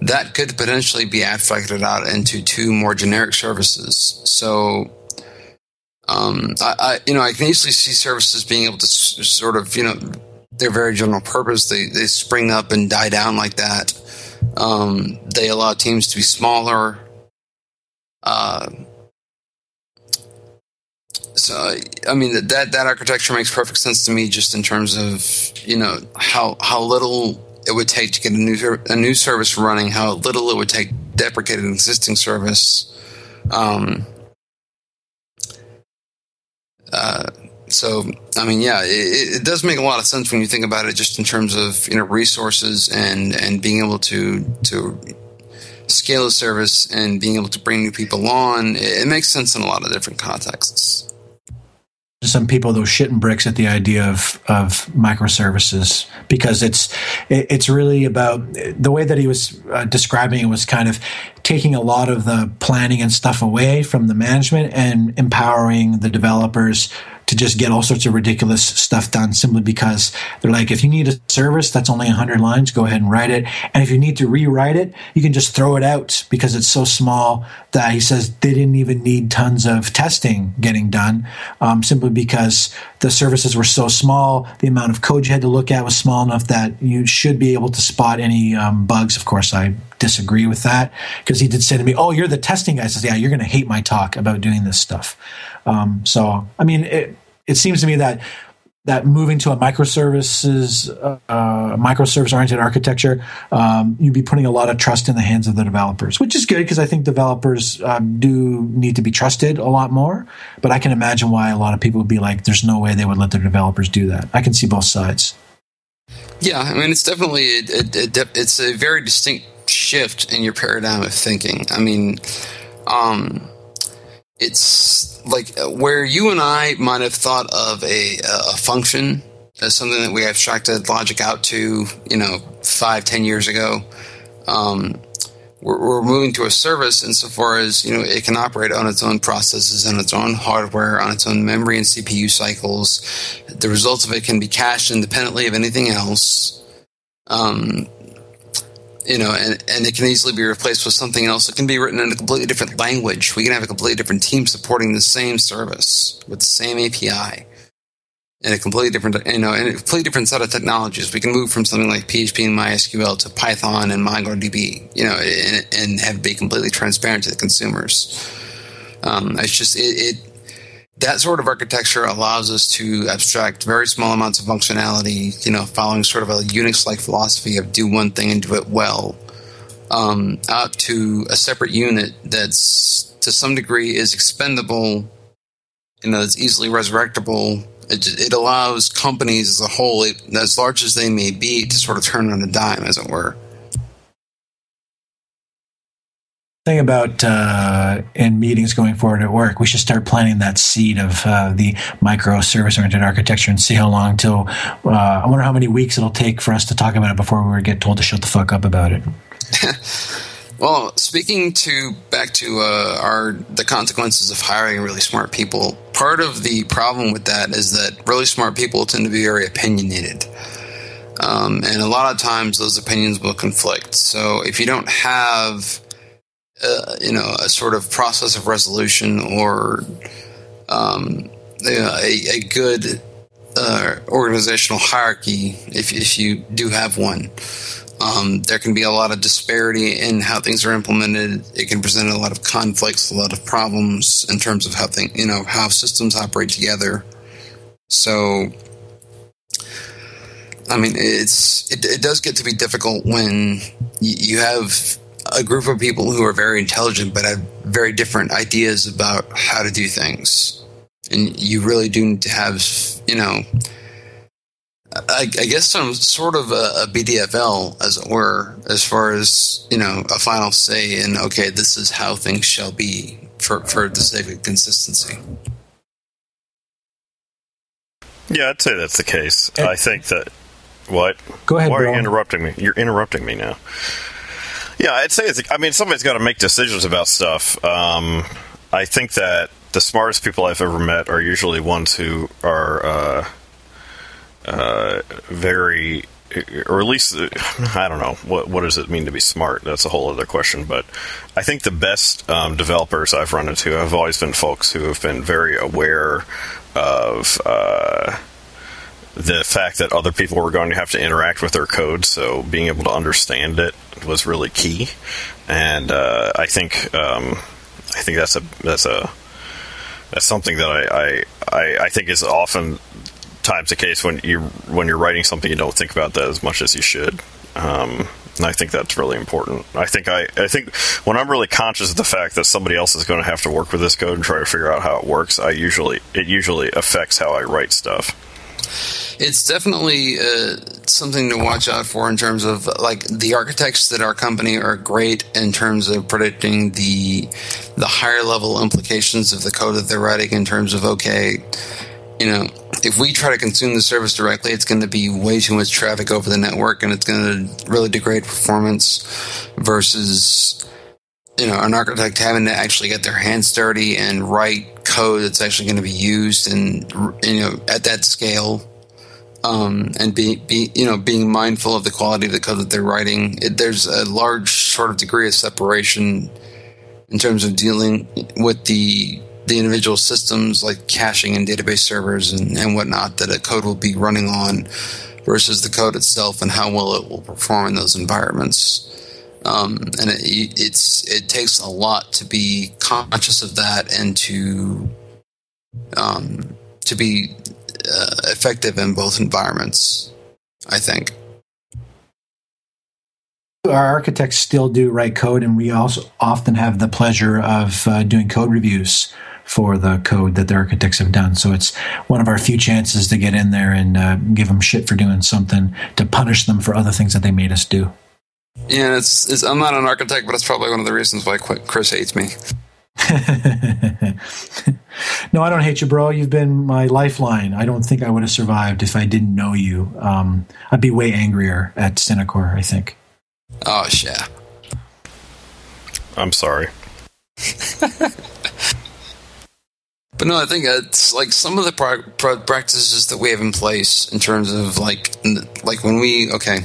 that could potentially be abstracted out into two more generic services. So um, I, I, you know, I can easily see services being able to s- sort of, you know, their very general purpose. They they spring up and die down like that. Um, they allow teams to be smaller. Uh, so I mean that that architecture makes perfect sense to me, just in terms of you know how how little it would take to get a new a new service running, how little it would take to deprecate an existing service. Um, uh, so, I mean, yeah, it, it, does make a lot of sense when you think about it, just in terms of you know resources and and being able to to scale a service and being able to bring new people on. It, it makes sense in a lot of different contexts. some people those shitting bricks at the idea of of microservices because it's it's really about the way that he was uh, describing it was kind of taking a lot of the planning and stuff away from the management and empowering the developers to just get all sorts of ridiculous stuff done simply because they're like, if you need a service that's only 100 lines, go ahead and write it. And if you need to rewrite it, you can just throw it out because it's so small that he says they didn't even need tons of testing getting done um, simply because the services were so small. The amount of code you had to look at was small enough that you should be able to spot any um, bugs. Of course, I disagree with that because he did say to me, "Oh, you're the testing guy." I says, "Yeah, you're going to hate my talk about doing this stuff." Um, so, I mean, it, it seems to me that that moving to a microservices, uh, microservice oriented architecture, um, you'd be putting a lot of trust in the hands of the developers, which is good because I think developers um, do need to be trusted a lot more. But I can imagine why a lot of people would be like, "There's no way they would let their developers do that." I can see both sides. Yeah, I mean, it's definitely it, it, it, it's a very distinct shift in your paradigm of thinking. I mean, um, it's like where you and I might have thought of a, a function as something that we abstracted logic out to, you know, five, ten years ago. Um, we're, we're, moving to a service insofar as you know it can operate on its own processes, on its own hardware, on its own memory and CPU cycles. The results of it can be cached independently of anything else. Um, you know, and, and it can easily be replaced with something else. It can be written in a completely different language. We can have a completely different team supporting the same service with the same API in a completely different, you know, in a completely different set of technologies. We can move from something like PHP and MySQL to Python and MongoDB, you know, and, and have be completely transparent to the consumers. Um, it's just it, it that sort of architecture allows us to abstract very small amounts of functionality, you know, following sort of a Unix like philosophy of do one thing and do it well, um, out to a separate unit that's to some degree is expendable, you know, it's easily resurrectable. It, it allows companies as a whole, as large as they may be, to sort of turn on a dime, as it were. Thing about uh, in meetings going forward at work, we should start planting that seed of uh, the microservice oriented architecture and see how long till. Uh, I wonder how many weeks it'll take for us to talk about it before we get told to shut the fuck up about it. [LAUGHS] well, speaking to back to uh, our the consequences of hiring really smart people, part of the problem with that is that really smart people tend to be very opinionated. Um, and a lot of times those opinions will conflict. So if you don't have uh, you know a sort of process of resolution or um, you know, a, a, good uh, organizational hierarchy if, if you do have one. Um, there can be a lot of disparity in how things are implemented. It can present a lot of conflicts, a lot of problems in terms of how thing, you know, how systems operate together. So, I mean, it's it, it does get to be difficult when you have a group of people who are very intelligent but have very different ideas about how to do things. And you really do need to have, you know, I, I guess some sort of a, a, BDFL, as it were, as far as, you know, a final say in, okay, this is how things shall be for, for the sake of consistency. Yeah, I'd say that's the case. I think that. What? Go ahead. Why are you interrupting me? You're interrupting me now. Yeah, I'd say it's. I mean, somebody's got to make decisions about stuff. Um, I think that the smartest people I've ever met are usually ones who are uh, uh, very, or at least I don't know what what does it mean to be smart. That's a whole other question. But I think the best um, developers I've run into have always been folks who have been very aware of. Uh, the fact that other people were going to have to interact with their code, so being able to understand it was really key. And uh, I think um, I think that's a that's a that's something that I, I, I think is often times the case when you when you're writing something you don't think about that as much as you should. Um, and I think that's really important. I think I, I think when I'm really conscious of the fact that somebody else is going to have to work with this code and try to figure out how it works, I usually it usually affects how I write stuff it's definitely uh, something to watch out for in terms of like the architects at our company are great in terms of predicting the the higher level implications of the code that they're writing in terms of okay you know, if we try to consume the service directly, it's going to be way too much traffic over the network, and it's going to really degrade performance. Versus, you know, an architect having to actually get their hands dirty and write code that's actually going to be used, and you know, at that scale. Um, and be, be, you know, being mindful of the quality of the code that they're writing. It, there's a large sort of degree of separation in terms of dealing with the the individual systems like caching and database servers and, and whatnot that a code will be running on versus the code itself and how well it will perform in those environments. Um, and it, it's it takes a lot to be conscious of that and to um, to be uh, effective in both environments. I think our architects still do write code, and we also often have the pleasure of uh, doing code reviews for the code that the architects have done. So it's one of our few chances to get in there and uh, give them shit for doing something to punish them for other things that they made us do. Yeah, it's, it's I'm not an architect, but it's probably one of the reasons why Chris hates me. [LAUGHS] no, I don't hate you, bro. You've been my lifeline. I don't think I would have survived if I didn't know you. Um, I'd be way angrier at Synacor, I think. Oh, yeah. I'm sorry. [LAUGHS] But no, I think it's like some of the pro- pro- practices that we have in place in terms of like like when we okay,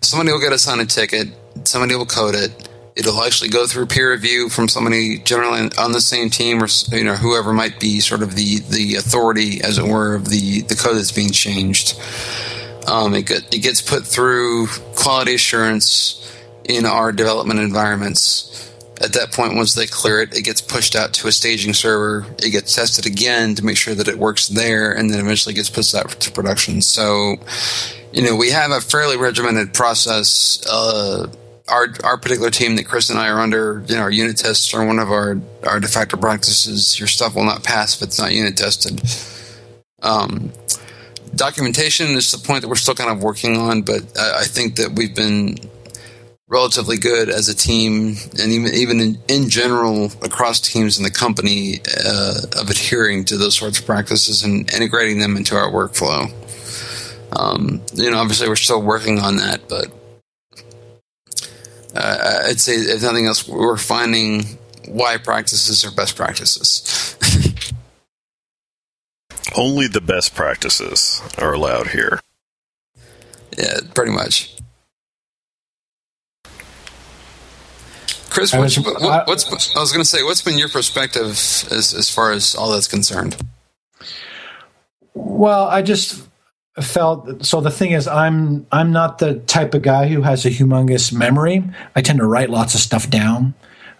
somebody will get assigned a ticket, somebody will code it. It'll actually go through peer review from somebody generally on the same team or you know whoever might be sort of the the authority, as it were, of the the code that's being changed. Um, it, get, it gets put through quality assurance in our development environments at that point, once they clear it, it gets pushed out to a staging server. It gets tested again to make sure that it works there, and then eventually gets pushed out to production. So, you know, we have a fairly regimented process. Uh, our our particular team that Chris and I are under, you know, our unit tests are one of our our de facto practices. Your stuff will not pass if it's not unit tested. Um, documentation is the point that we're still kind of working on, but I, I think that we've been relatively good as a team, and even even in, in general across teams in the company uh, of adhering to those sorts of practices and integrating them into our workflow. Um, you know, obviously we're still working on that, but uh, I'd say if nothing else, we're finding why practices are best practices. [LAUGHS] Only the best practices are allowed here. Yeah, pretty much. Chris, what's, what, what's I was going to say, what's been your perspective as as far as all that's concerned? Well, I just felt so the thing is i'm i'm not the type of guy who has a humongous memory i tend to write lots of stuff down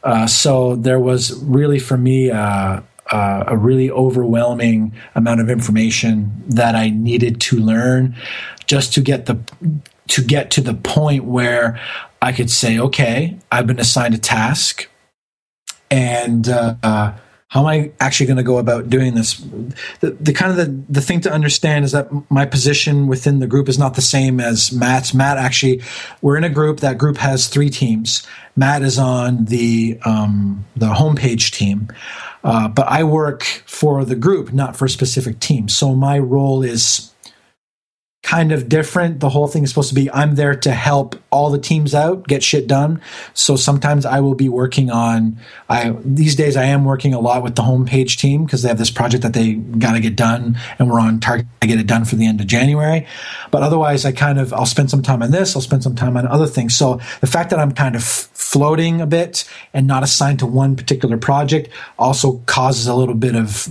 uh, so there was really for me uh, uh, a really overwhelming amount of information that i needed to learn just to get the to get to the point where I could say, okay, I've been assigned a task, and uh, uh, how am I actually going to go about doing this? The, the kind of the, the thing to understand is that my position within the group is not the same as Matt's. Matt actually, we're in a group. That group has three teams. Matt is on the um, the homepage team, uh, but I work for the group, not for a specific team. So my role is kind of different. The whole thing is supposed to be I'm there to help all the teams out, get shit done. So sometimes I will be working on I these days I am working a lot with the homepage team because they have this project that they got to get done and we're on target to get it done for the end of January. But otherwise I kind of I'll spend some time on this, I'll spend some time on other things. So the fact that I'm kind of floating a bit and not assigned to one particular project also causes a little bit of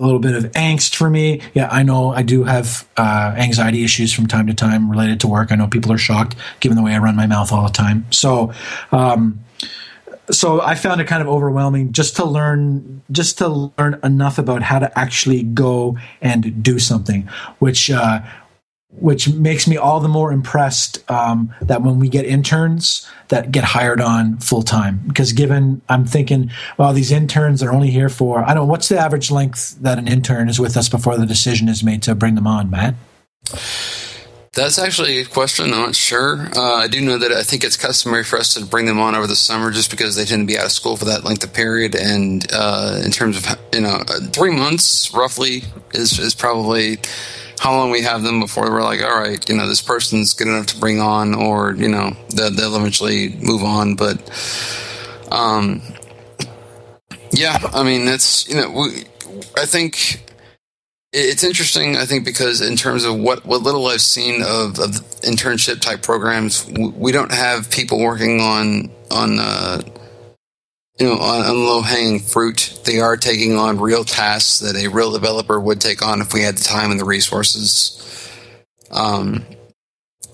a little bit of angst for me. Yeah, I know I do have uh, anxiety issues from time to time related to work. I know people are shocked given the way I run my mouth all the time. So, um, so I found it kind of overwhelming just to learn just to learn enough about how to actually go and do something, which uh, which makes me all the more impressed um, that when we get interns that get hired on full time because given i'm thinking well these interns are only here for i don't know what's the average length that an intern is with us before the decision is made to bring them on matt That's actually a question. I'm not sure. Uh, I do know that I think it's customary for us to bring them on over the summer, just because they tend to be out of school for that length of period. And uh, in terms of you know, three months roughly is is probably how long we have them before we're like, all right, you know, this person's good enough to bring on, or you know, they'll, they'll eventually move on. But um, yeah, I mean, that's you know, we, I think it's interesting. I think because in terms of what what little I've seen of, of internship type programs, we don't have people working on on uh, you know on, on low hanging fruit. They are taking on real tasks that a real developer would take on if we had the time and the resources. Um,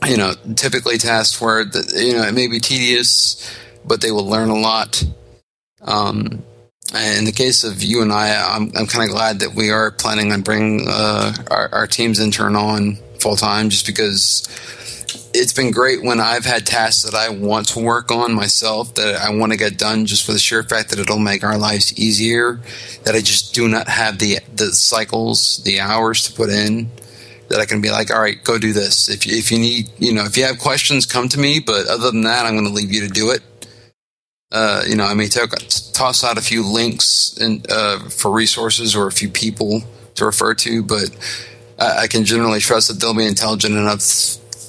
you know, typically tasks where the, you know it may be tedious, but they will learn a lot. Um, in the case of you and I, I'm, I'm kind of glad that we are planning on bringing uh, our, our team's intern on full time just because it's been great when I've had tasks that I want to work on myself that I want to get done just for the sheer fact that it'll make our lives easier. That I just do not have the the cycles, the hours to put in. That I can be like, all right, go do this. If you, if you need, you know, if you have questions, come to me. But other than that, I'm going to leave you to do it. Uh, you know, I may toss out a few links uh, for resources or a few people to refer to, but I, I can generally trust that they'll be intelligent enough,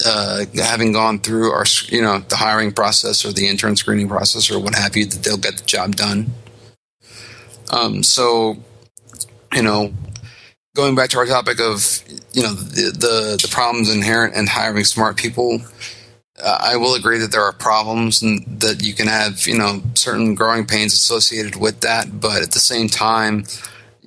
uh, having gone through our, you know, the hiring process or the intern screening process or what have you, that they'll get the job done. Um, so, you know, going back to our topic of, you know, the, the, the problems inherent in hiring smart people uh, I will agree that there are problems and that you can have, you know, certain growing pains associated with that. But at the same time,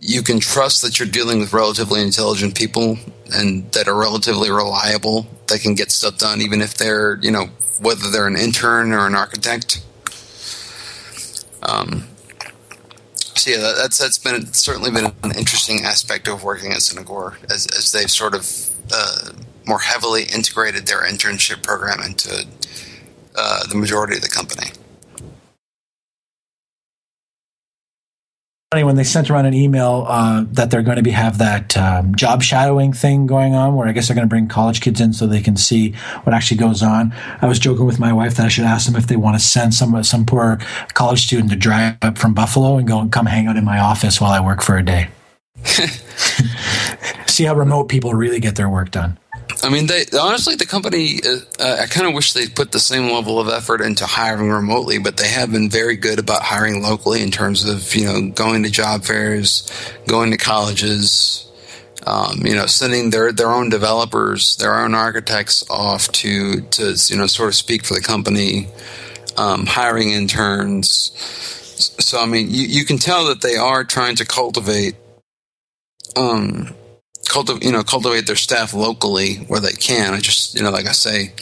you can trust that you're dealing with relatively intelligent people and that are relatively reliable that can get stuff done, even if they're, you know, whether they're an intern or an architect. Um, so yeah, that's that's been certainly been an interesting aspect of working at Synacor as as they've sort of uh, more heavily integrated their internship program into uh, the majority of the company. Funny when they sent around an email uh, that they're going to be have that um, job shadowing thing going on, where I guess they're going to bring college kids in so they can see what actually goes on. I was joking with my wife that I should ask them if they want to send some some poor college student to drive up from Buffalo and go and come hang out in my office while I work for a day. [LAUGHS] [LAUGHS] see how remote people really get their work done. I mean, they honestly, the company. Uh, uh I kind of wish they put the same level of effort into hiring remotely, but they have been very good about hiring locally in terms of you know going to job fairs, going to colleges, um, you know, sending their their own developers, their own architects off to to you know sort of speak for the company, um, hiring interns. So I mean, you, you can tell that they are trying to cultivate. Um, cultivate you know cultivate their staff locally where they can. I just you know like I say,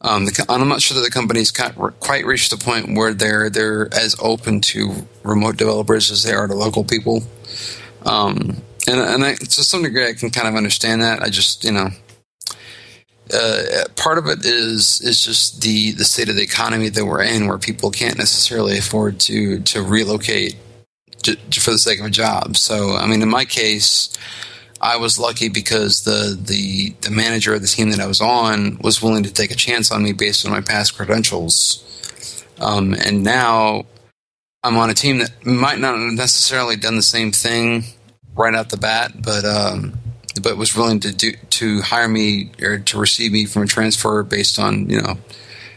um, the, I'm not sure that the company's quite reached the point where they're they're as open to remote developers as they are to local people. Um, and and I, to some degree, I can kind of understand that. I just you know. Uh, part of it is is just the the state of the economy that we're in, where people can't necessarily afford to to relocate for the sake of a job. So, I mean, in my case, I was lucky because the, the the manager of the team that I was on was willing to take a chance on me based on my past credentials. Um, and now I'm on a team that might not have necessarily done the same thing right out the bat, but um, but was willing to do to hire me or to receive me from a transfer based on you know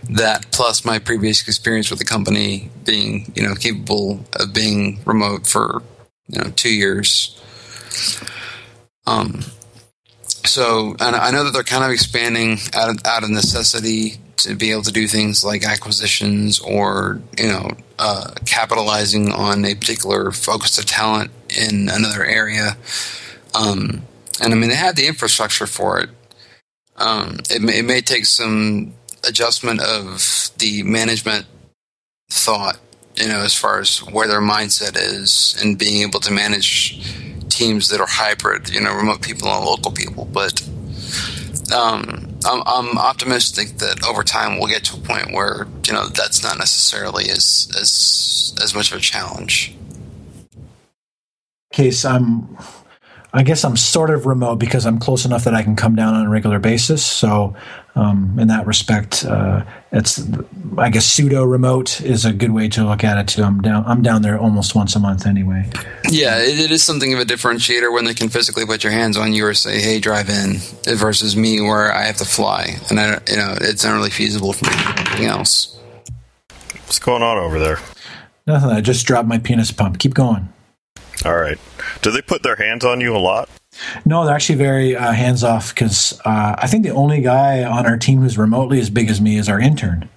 that plus my previous experience with the company being you know capable of being remote for you know two years. Um, so, I know that they're kind of expanding out of, out of necessity to be able to do things like acquisitions or you know uh, capitalizing on a particular focus of talent in another area. Um, and I mean, they have the infrastructure for it. Um, it, may, it may take some adjustment of the management thought, you know, as far as where their mindset is and being able to manage teams that are hybrid, you know, remote people and local people. But um, I'm, I'm, optimistic that over time we'll get to a point where you know that's not necessarily as as as much of a challenge. Case, I'm I guess I'm sort of remote because I'm close enough that I can come down on a regular basis. So, um, in that respect, uh, it's I guess pseudo remote is a good way to look at it too. I'm down I'm down there almost once a month anyway. Yeah, it, it is something of a differentiator when they can physically put your hands on you or say, "Hey, drive in," versus me where I have to fly, and I you know it's not really feasible for me to do anything else. What's going on over there? Nothing. I just dropped my penis pump. Keep going. All right. Do they put their hands on you a lot? No, they're actually very uh, hands off because uh, I think the only guy on our team who's remotely as big as me is our intern.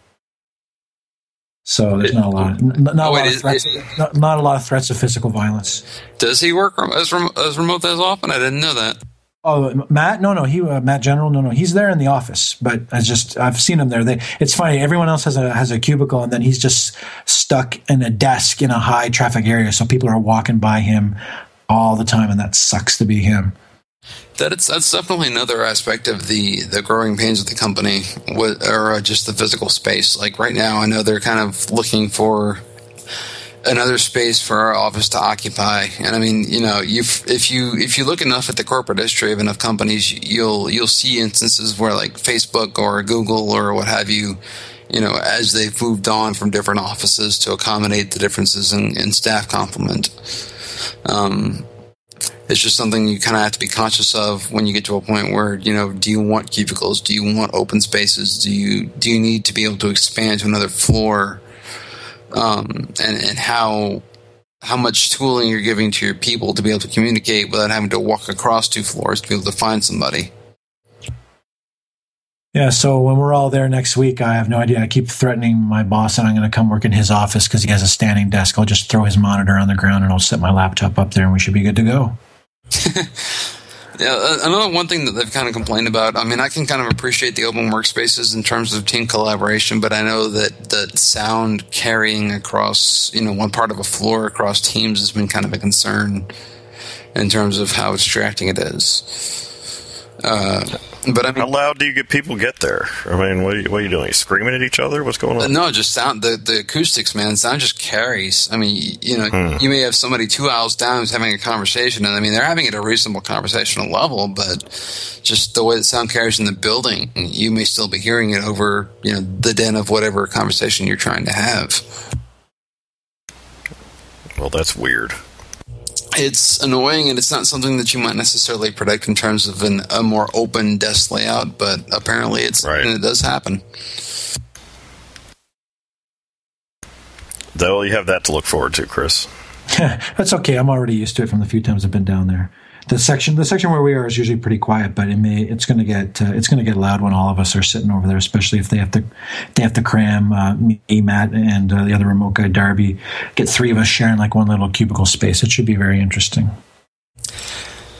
So there's not a lot, not, not, Oh, a, wait, lot of is- threats, not, not a lot of threats of physical violence. Does he work rem- as, rem- as remote as often? I didn't know that. Oh, Matt? No, no, he uh, Matt General. No, no, he's there in the office, but I just I've seen him there. They, it's funny. Everyone else has a has a cubicle, and then he's just stuck in a desk in a high traffic area. So people are walking by him all the time, and that sucks to be him. That it's that's definitely another aspect of the the growing pains of the company, wa- or uh, just the physical space. Like right now, I know they're kind of looking for another space for our office to occupy. And I mean, you know, if you if you look enough at the corporate history of enough companies, you'll you'll see instances where like Facebook or Google or what have you. You know, as they've moved on from different offices to accommodate the differences in, in staff complement, um, it's just something you kind of have to be conscious of when you get to a point where you know do you want cubicles do you want open spaces do you do you need to be able to expand to another floor um, and and how how much tooling you're giving to your people to be able to communicate without having to walk across two floors to be able to find somebody Yeah, so when we're all there next week, I have no idea. I keep threatening my boss that I'm going to come work in his office because he has a standing desk. I'll just throw his monitor on the ground and I'll set my laptop up there and we should be good to go. [LAUGHS] Yeah, another one thing that they've kind of complained about. I mean, I can kind of appreciate the open workspaces in terms of team collaboration, but I know that that sound carrying across, you know, one part of a floor across teams has been kind of a concern in terms of how distracting it is. Uh, but I mean, How loud do you get people get there? I mean, what are you, what are you doing? You screaming at each other? What's going on? No, just sound the the acoustics, man. Sound just carries. I mean, you know, Hmm. you may have somebody two aisles down who's having a conversation, and I mean, they're having it at a reasonable conversational level, but just the way the sound carries in the building, you may still be hearing it over, you know, the den of whatever conversation you're trying to have. Well, that's weird. It's annoying, and it's not something that you might necessarily predict in terms of an, a more open desk layout, but apparently it's Right. and it does happen. Though you have that to look forward to, Chris. [LAUGHS] That's okay. I'm already used to it from the few times I've been down there. The section, the section where we are, is usually pretty quiet, but it may, it's going to get, uh, it's going to get loud when all of us are sitting over there, especially if they have to, they have to cram uh, me, Matt, and uh, the other remote guy, Darby, get three of us sharing like one little cubicle space. It should be very interesting.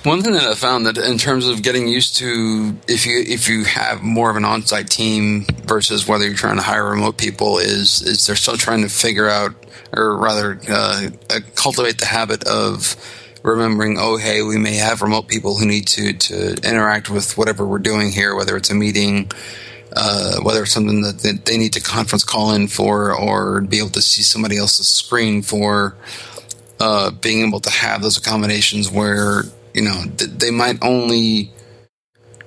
One thing that I found that in terms of getting used to if you if you have more of an on-site team versus whether you're trying to hire remote people is is they're still trying to figure out or rather uh, uh, cultivate the habit of remembering oh hey we may have remote people who need to to interact with whatever we're doing here whether it's a meeting uh, whether it's something that they- they need to conference call in for or be able to see somebody else's screen for uh, being able to have those accommodations where you know th- they might only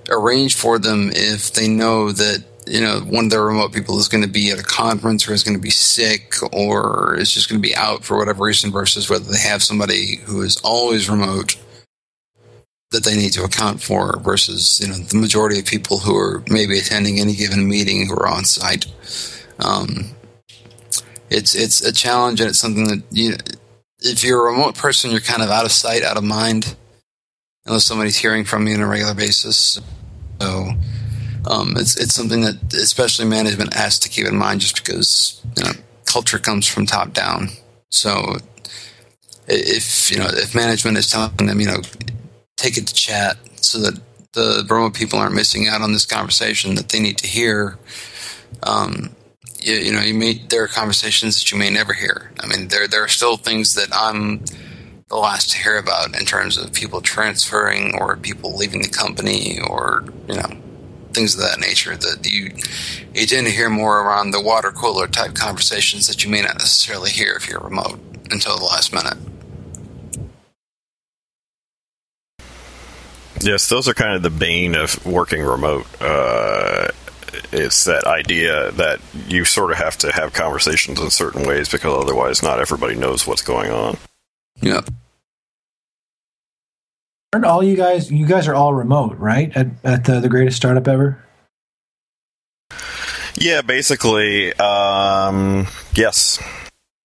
arrange for them if they know that you know one of their remote people is going to be at a conference or is going to be sick or is just going to be out for whatever reason versus whether they have somebody who is always remote that they need to account for versus you know the majority of people who are maybe attending any given meeting who are on site. Um, it's it's a challenge and it's something that you if you're a remote person you're kind of out of sight out of mind unless somebody's hearing from you on a regular basis. So um, it's it's something that especially management has to keep in mind just because you know culture comes from top down so if you know if management is telling them you know take it to chat so that the remote people aren't missing out on this conversation that they need to hear um, you, you know, you may there are conversations that you may never hear. I mean, there there are still things that I'm the last to hear about in terms of people transferring or people leaving the company or you know things of that nature that you you tend to hear more around the water cooler type conversations that you may not necessarily hear if you're remote until the last minute. Yes, those are kind of the bane of working remote. Uh, it's that idea that you sort of have to have conversations in certain ways because otherwise, not everybody knows what's going on. Yeah. Aren't all you guys? You guys are all remote, right? At at the, the greatest startup ever. Yeah, basically, um, yes.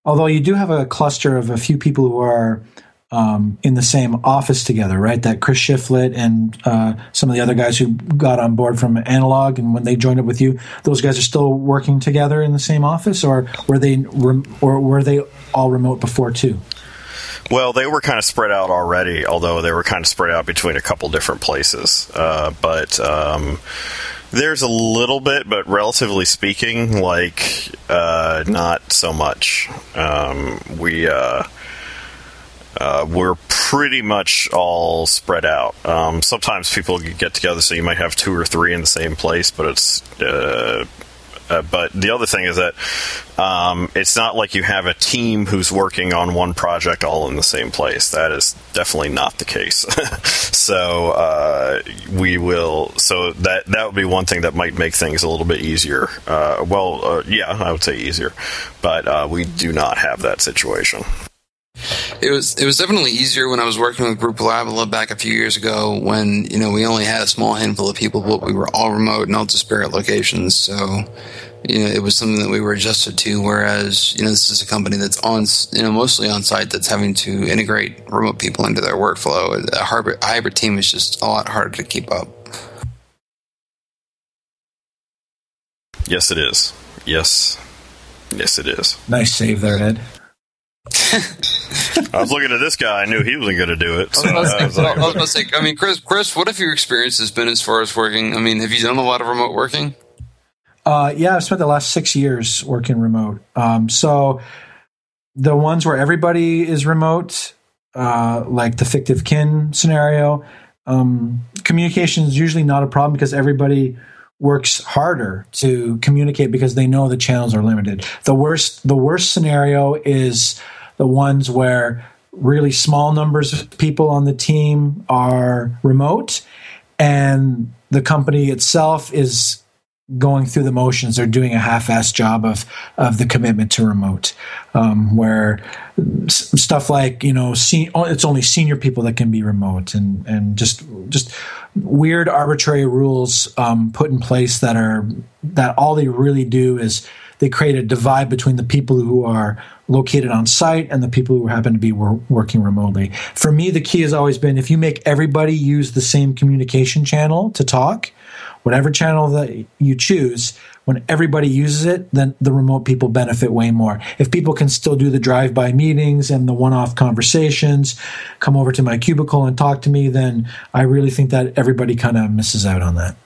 Although you do have a cluster of a few people who are um, in the same office together, right? That Chris Shiflett and uh, some of the other guys who got on board from Analog, and when they joined up with you, those guys are still working together in the same office, or were they, rem- or were they all remote before too? Well, they were kind of spread out already, although they were kind of spread out between a couple different places. Uh, but um, there's a little bit, but relatively speaking, like uh, not so much. Um, we uh, uh, we're pretty much all spread out. Um, sometimes people get together, so you might have two or three in the same place, but it's. Uh, but the other thing is that um, it's not like you have a team who's working on one project all in the same place. That is definitely not the case. [LAUGHS] so uh, we will. So that that would be one thing that might make things a little bit easier. Uh, well, uh, yeah, I would say easier, but uh, we do not have that situation. It was it was definitely easier when I was working with Blue Parabola back a few years ago when you know we only had a small handful of people, but we were all remote and all disparate locations. So you know it was something that we were adjusted to. Whereas you know this is a company that's on you know mostly on site that's having to integrate remote people into their workflow. A hybrid, a hybrid team is just a lot harder to keep up. Yes, it is. Yes, yes, it is. Nice save there, Ed. I was looking at this guy. I knew he wasn't going to do it. So I was, I was I like, was say, I mean, Chris, Chris, what have your experience has been as far as working? I mean, have you done a lot of remote working? Uh, yeah, I've spent the last six years working remote. Um, so the ones where everybody is remote, uh, like the fictive kin scenario, um, communication is usually not a problem because everybody works harder to communicate because they know the channels are limited. The worst, the worst scenario is the ones where really small numbers of people on the team are remote and the company itself is going through the motions they're doing a half-assed job of of the commitment to remote um, where stuff like you know se- it's only senior people that can be remote and and just just weird arbitrary rules um, put in place that are that all they really do is they create a divide between the people who are located on site and the people who happen to be wor- working remotely. For me, the key has always been if you make everybody use the same communication channel to talk, whatever channel that you choose, when everybody uses it, then the remote people benefit way more. If people can still do the drive by meetings and the one off conversations, come over to my cubicle and talk to me, then I really think that everybody kind of misses out on that.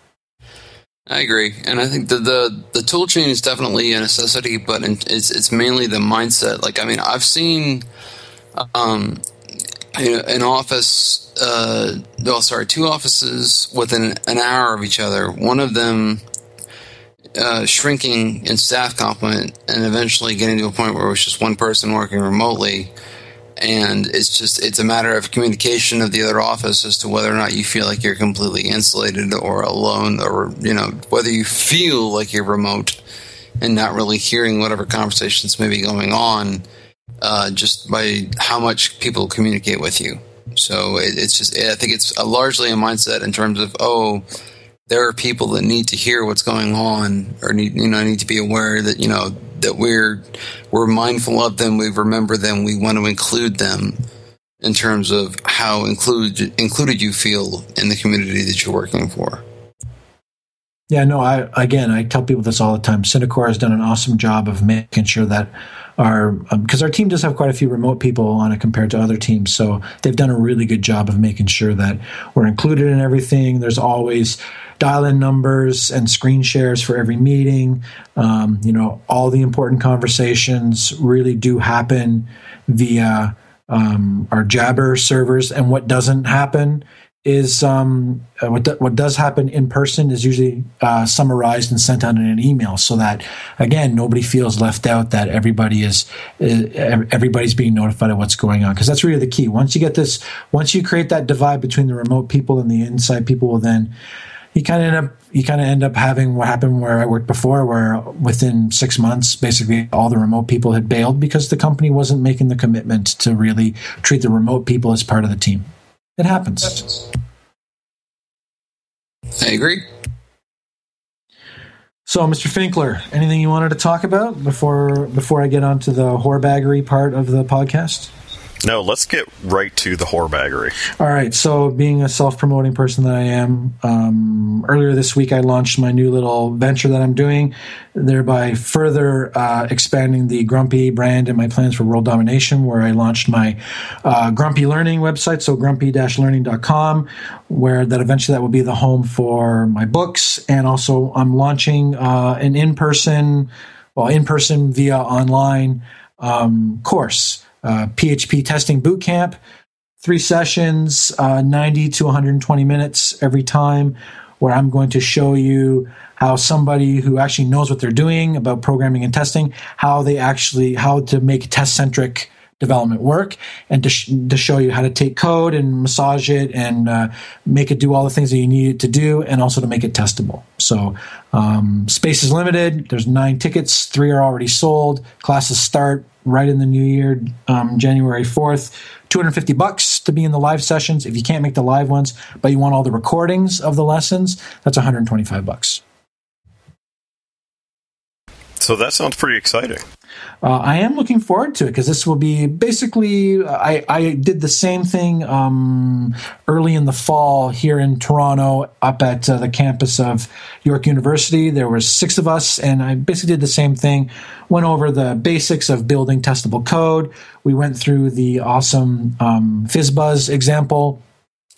I agree, and I think the the, the tool chain is definitely a necessity, but it's it's mainly the mindset. Like, I mean, I've seen, um, an office, uh, well, sorry, two offices within an hour of each other. One of them uh, shrinking in staff complement, and eventually getting to a point where it was just one person working remotely and it's just it's a matter of communication of the other office as to whether or not you feel like you're completely insulated or alone or you know whether you feel like you're remote and not really hearing whatever conversations may be going on uh, just by how much people communicate with you so it, it's just i think it's a largely a mindset in terms of oh there are people that need to hear what's going on or need you know need to be aware that you know that we're we're mindful of them, we remember them, we want to include them in terms of how included included you feel in the community that you're working for. Yeah, no, I again I tell people this all the time. Synacor has done an awesome job of making sure that our because um, our team does have quite a few remote people on it compared to other teams, so they've done a really good job of making sure that we're included in everything. There's always dial-in numbers and screen shares for every meeting. Um, you know, all the important conversations really do happen via um, our Jabber servers, and what doesn't happen is um, uh, what, do, what does happen in person is usually uh, summarized and sent out in an email so that again nobody feels left out that everybody is uh, everybody's being notified of what's going on because that's really the key once you get this once you create that divide between the remote people and the inside people will then you kind of end up you kind of end up having what happened where I worked before, where within six months, basically all the remote people had bailed because the company wasn't making the commitment to really treat the remote people as part of the team. It happens. I agree. So, Mr. Finkler, anything you wanted to talk about before before I get on to the whorebaggery part of the podcast? No, let's get right to the whorebaggery. All right. So, being a self promoting person that I am, um, earlier this week I launched my new little venture that I'm doing, thereby further uh, expanding the Grumpy brand and my plans for world domination, where I launched my uh, Grumpy Learning website, so grumpy learning.com, where that eventually that will be the home for my books. And also, I'm launching uh, an in person, well, in person via online um, course uh, PHP testing boot camp, three sessions, uh, 90 to 120 minutes every time, where I'm going to show you how somebody who actually knows what they're doing about programming and testing, how they actually, how to make test centric development work and to, sh- to show you how to take code and massage it and uh, make it do all the things that you need it to do and also to make it testable. So um, space is limited. There's nine tickets. Three are already sold. Classes start right in the new year, um, January 4th. 250 bucks to be in the live sessions. If you can't make the live ones, but you want all the recordings of the lessons, that's 125 bucks. So that sounds pretty exciting. Uh, I am looking forward to it because this will be basically. I, I did the same thing um, early in the fall here in Toronto, up at uh, the campus of York University. There were six of us, and I basically did the same thing. Went over the basics of building testable code. We went through the awesome um, FizzBuzz example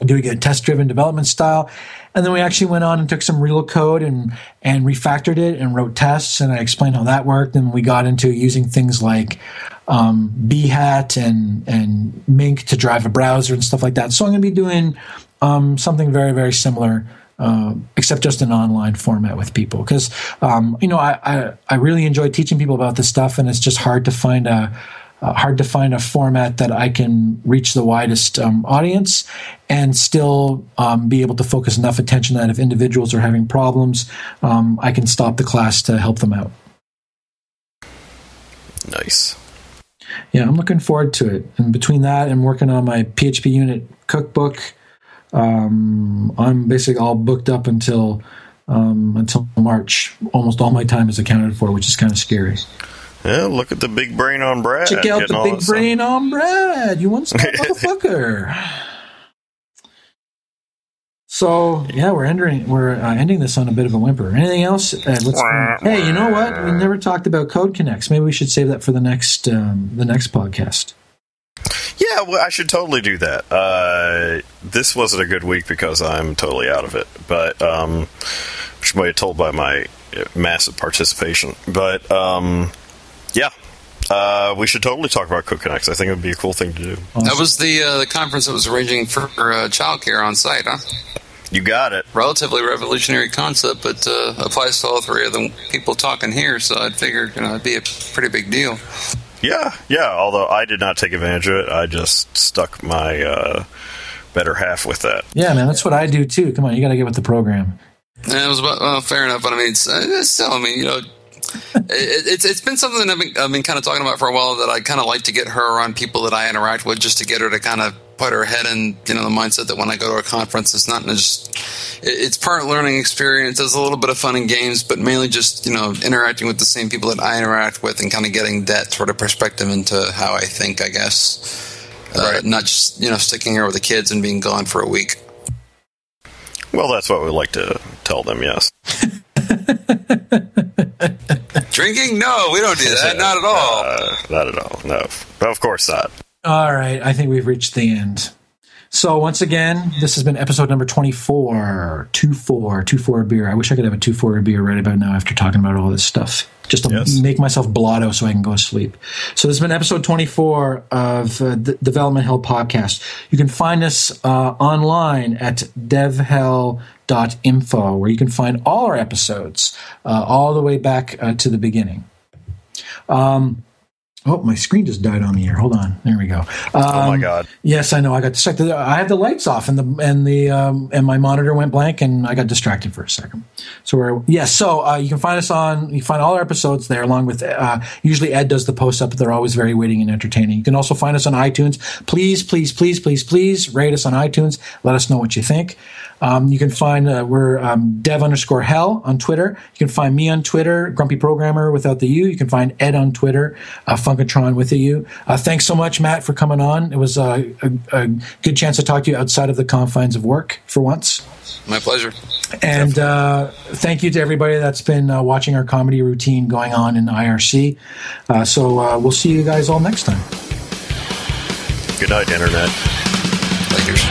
doing a test driven development style. And then we actually went on and took some real code and, and refactored it and wrote tests. And I explained how that worked. And we got into using things like um, Behat and, and Mink to drive a browser and stuff like that. So I'm going to be doing um, something very, very similar. Uh, except just an online format with people because um, you know I, I, I really enjoy teaching people about this stuff and it's just hard to find a uh, hard to find a format that I can reach the widest um, audience and still um, be able to focus enough attention that if individuals are having problems, um, I can stop the class to help them out. Nice. Yeah, I'm looking forward to it. And between that and working on my PHPUnit cookbook, um, I'm basically all booked up until um, until March. Almost all my time is accounted for, which is kind of scary. Yeah, look at the big brain on Brad. Check out the big brain on Brad. You want some [LAUGHS] motherfucker. So yeah, we're ending we're uh, ending this on a bit of a whimper. Anything else? Uh, hey, you know what? We never talked about Code Connects. Maybe we should save that for the next um, the next podcast. Yeah, well, I should totally do that. Uh, this wasn't a good week because I'm totally out of it, but um, which you might have told by my massive participation. But um, yeah. Uh, we should totally talk about Code Connects. I think it would be a cool thing to do. Awesome. That was the uh, the conference that was arranging for uh, childcare on site, huh? You got it. Relatively revolutionary concept, but uh, applies to all three of the people talking here. So I'd figured you know, it'd be a pretty big deal. Yeah, yeah. Although I did not take advantage of it, I just stuck my uh, better half with that. Yeah, man, that's what I do too. Come on, you got to get with the program. Yeah, it was about, well, fair enough, but I mean, it's, it's still, I mean, you know it, it's it's been something that I've been, I've been kind of talking about for a while that I kind of like to get her around people that I interact with just to get her to kind of put her head in you know the mindset that when I go to a conference it's not just it's part learning experience there's a little bit of fun and games but mainly just you know interacting with the same people that I interact with and kind of getting that sort of perspective into how I think I guess. Uh, not just you know sticking here with the kids and being gone for a week. Well that's what we like to tell them yes [LAUGHS] Drinking? No, we don't do that. [LAUGHS] Not at all. Uh, not at all. No, of course not. All right. I think we've reached the end. So once again, this has been episode number 24, 24, 24 beer. I wish I could have a 24 beer right about now after talking about all this stuff. Just to Yes. make myself blotto so I can go to sleep. So this has been episode 24 of uh, the Development Hell podcast. You can find us uh, online at devhell.info where you can find all our episodes uh, all the way back uh, to the beginning. Um, oh, my screen just died on me here. Hold on. There we go. oh my Um, god. Yes, I know. I got distracted. I had the lights off, and the and the um, and my monitor went blank, and I got distracted for a second. So we're yes. so uh, you can find us on. You can find all our episodes there, along with uh, usually Ed does the post up. They're always very witty and entertaining. You can also find us on iTunes. Please, please, please, please, please rate us on iTunes. Let us know what you think. Um, you can find uh, we're um, dev underscore hell on Twitter. You can find me on Twitter, Grumpy Programmer without the U. You can find Ed on Twitter, uh, Funkatron with the U. Uh, thanks so much, Matt, for coming on. It was uh, a, a good chance to talk to you outside of the confines of work for once. My pleasure. And uh, thank you to everybody that's been uh, watching our comedy routine going on in IRC. Uh, so uh, we'll see you guys all next time. Good night, internet. Lakers.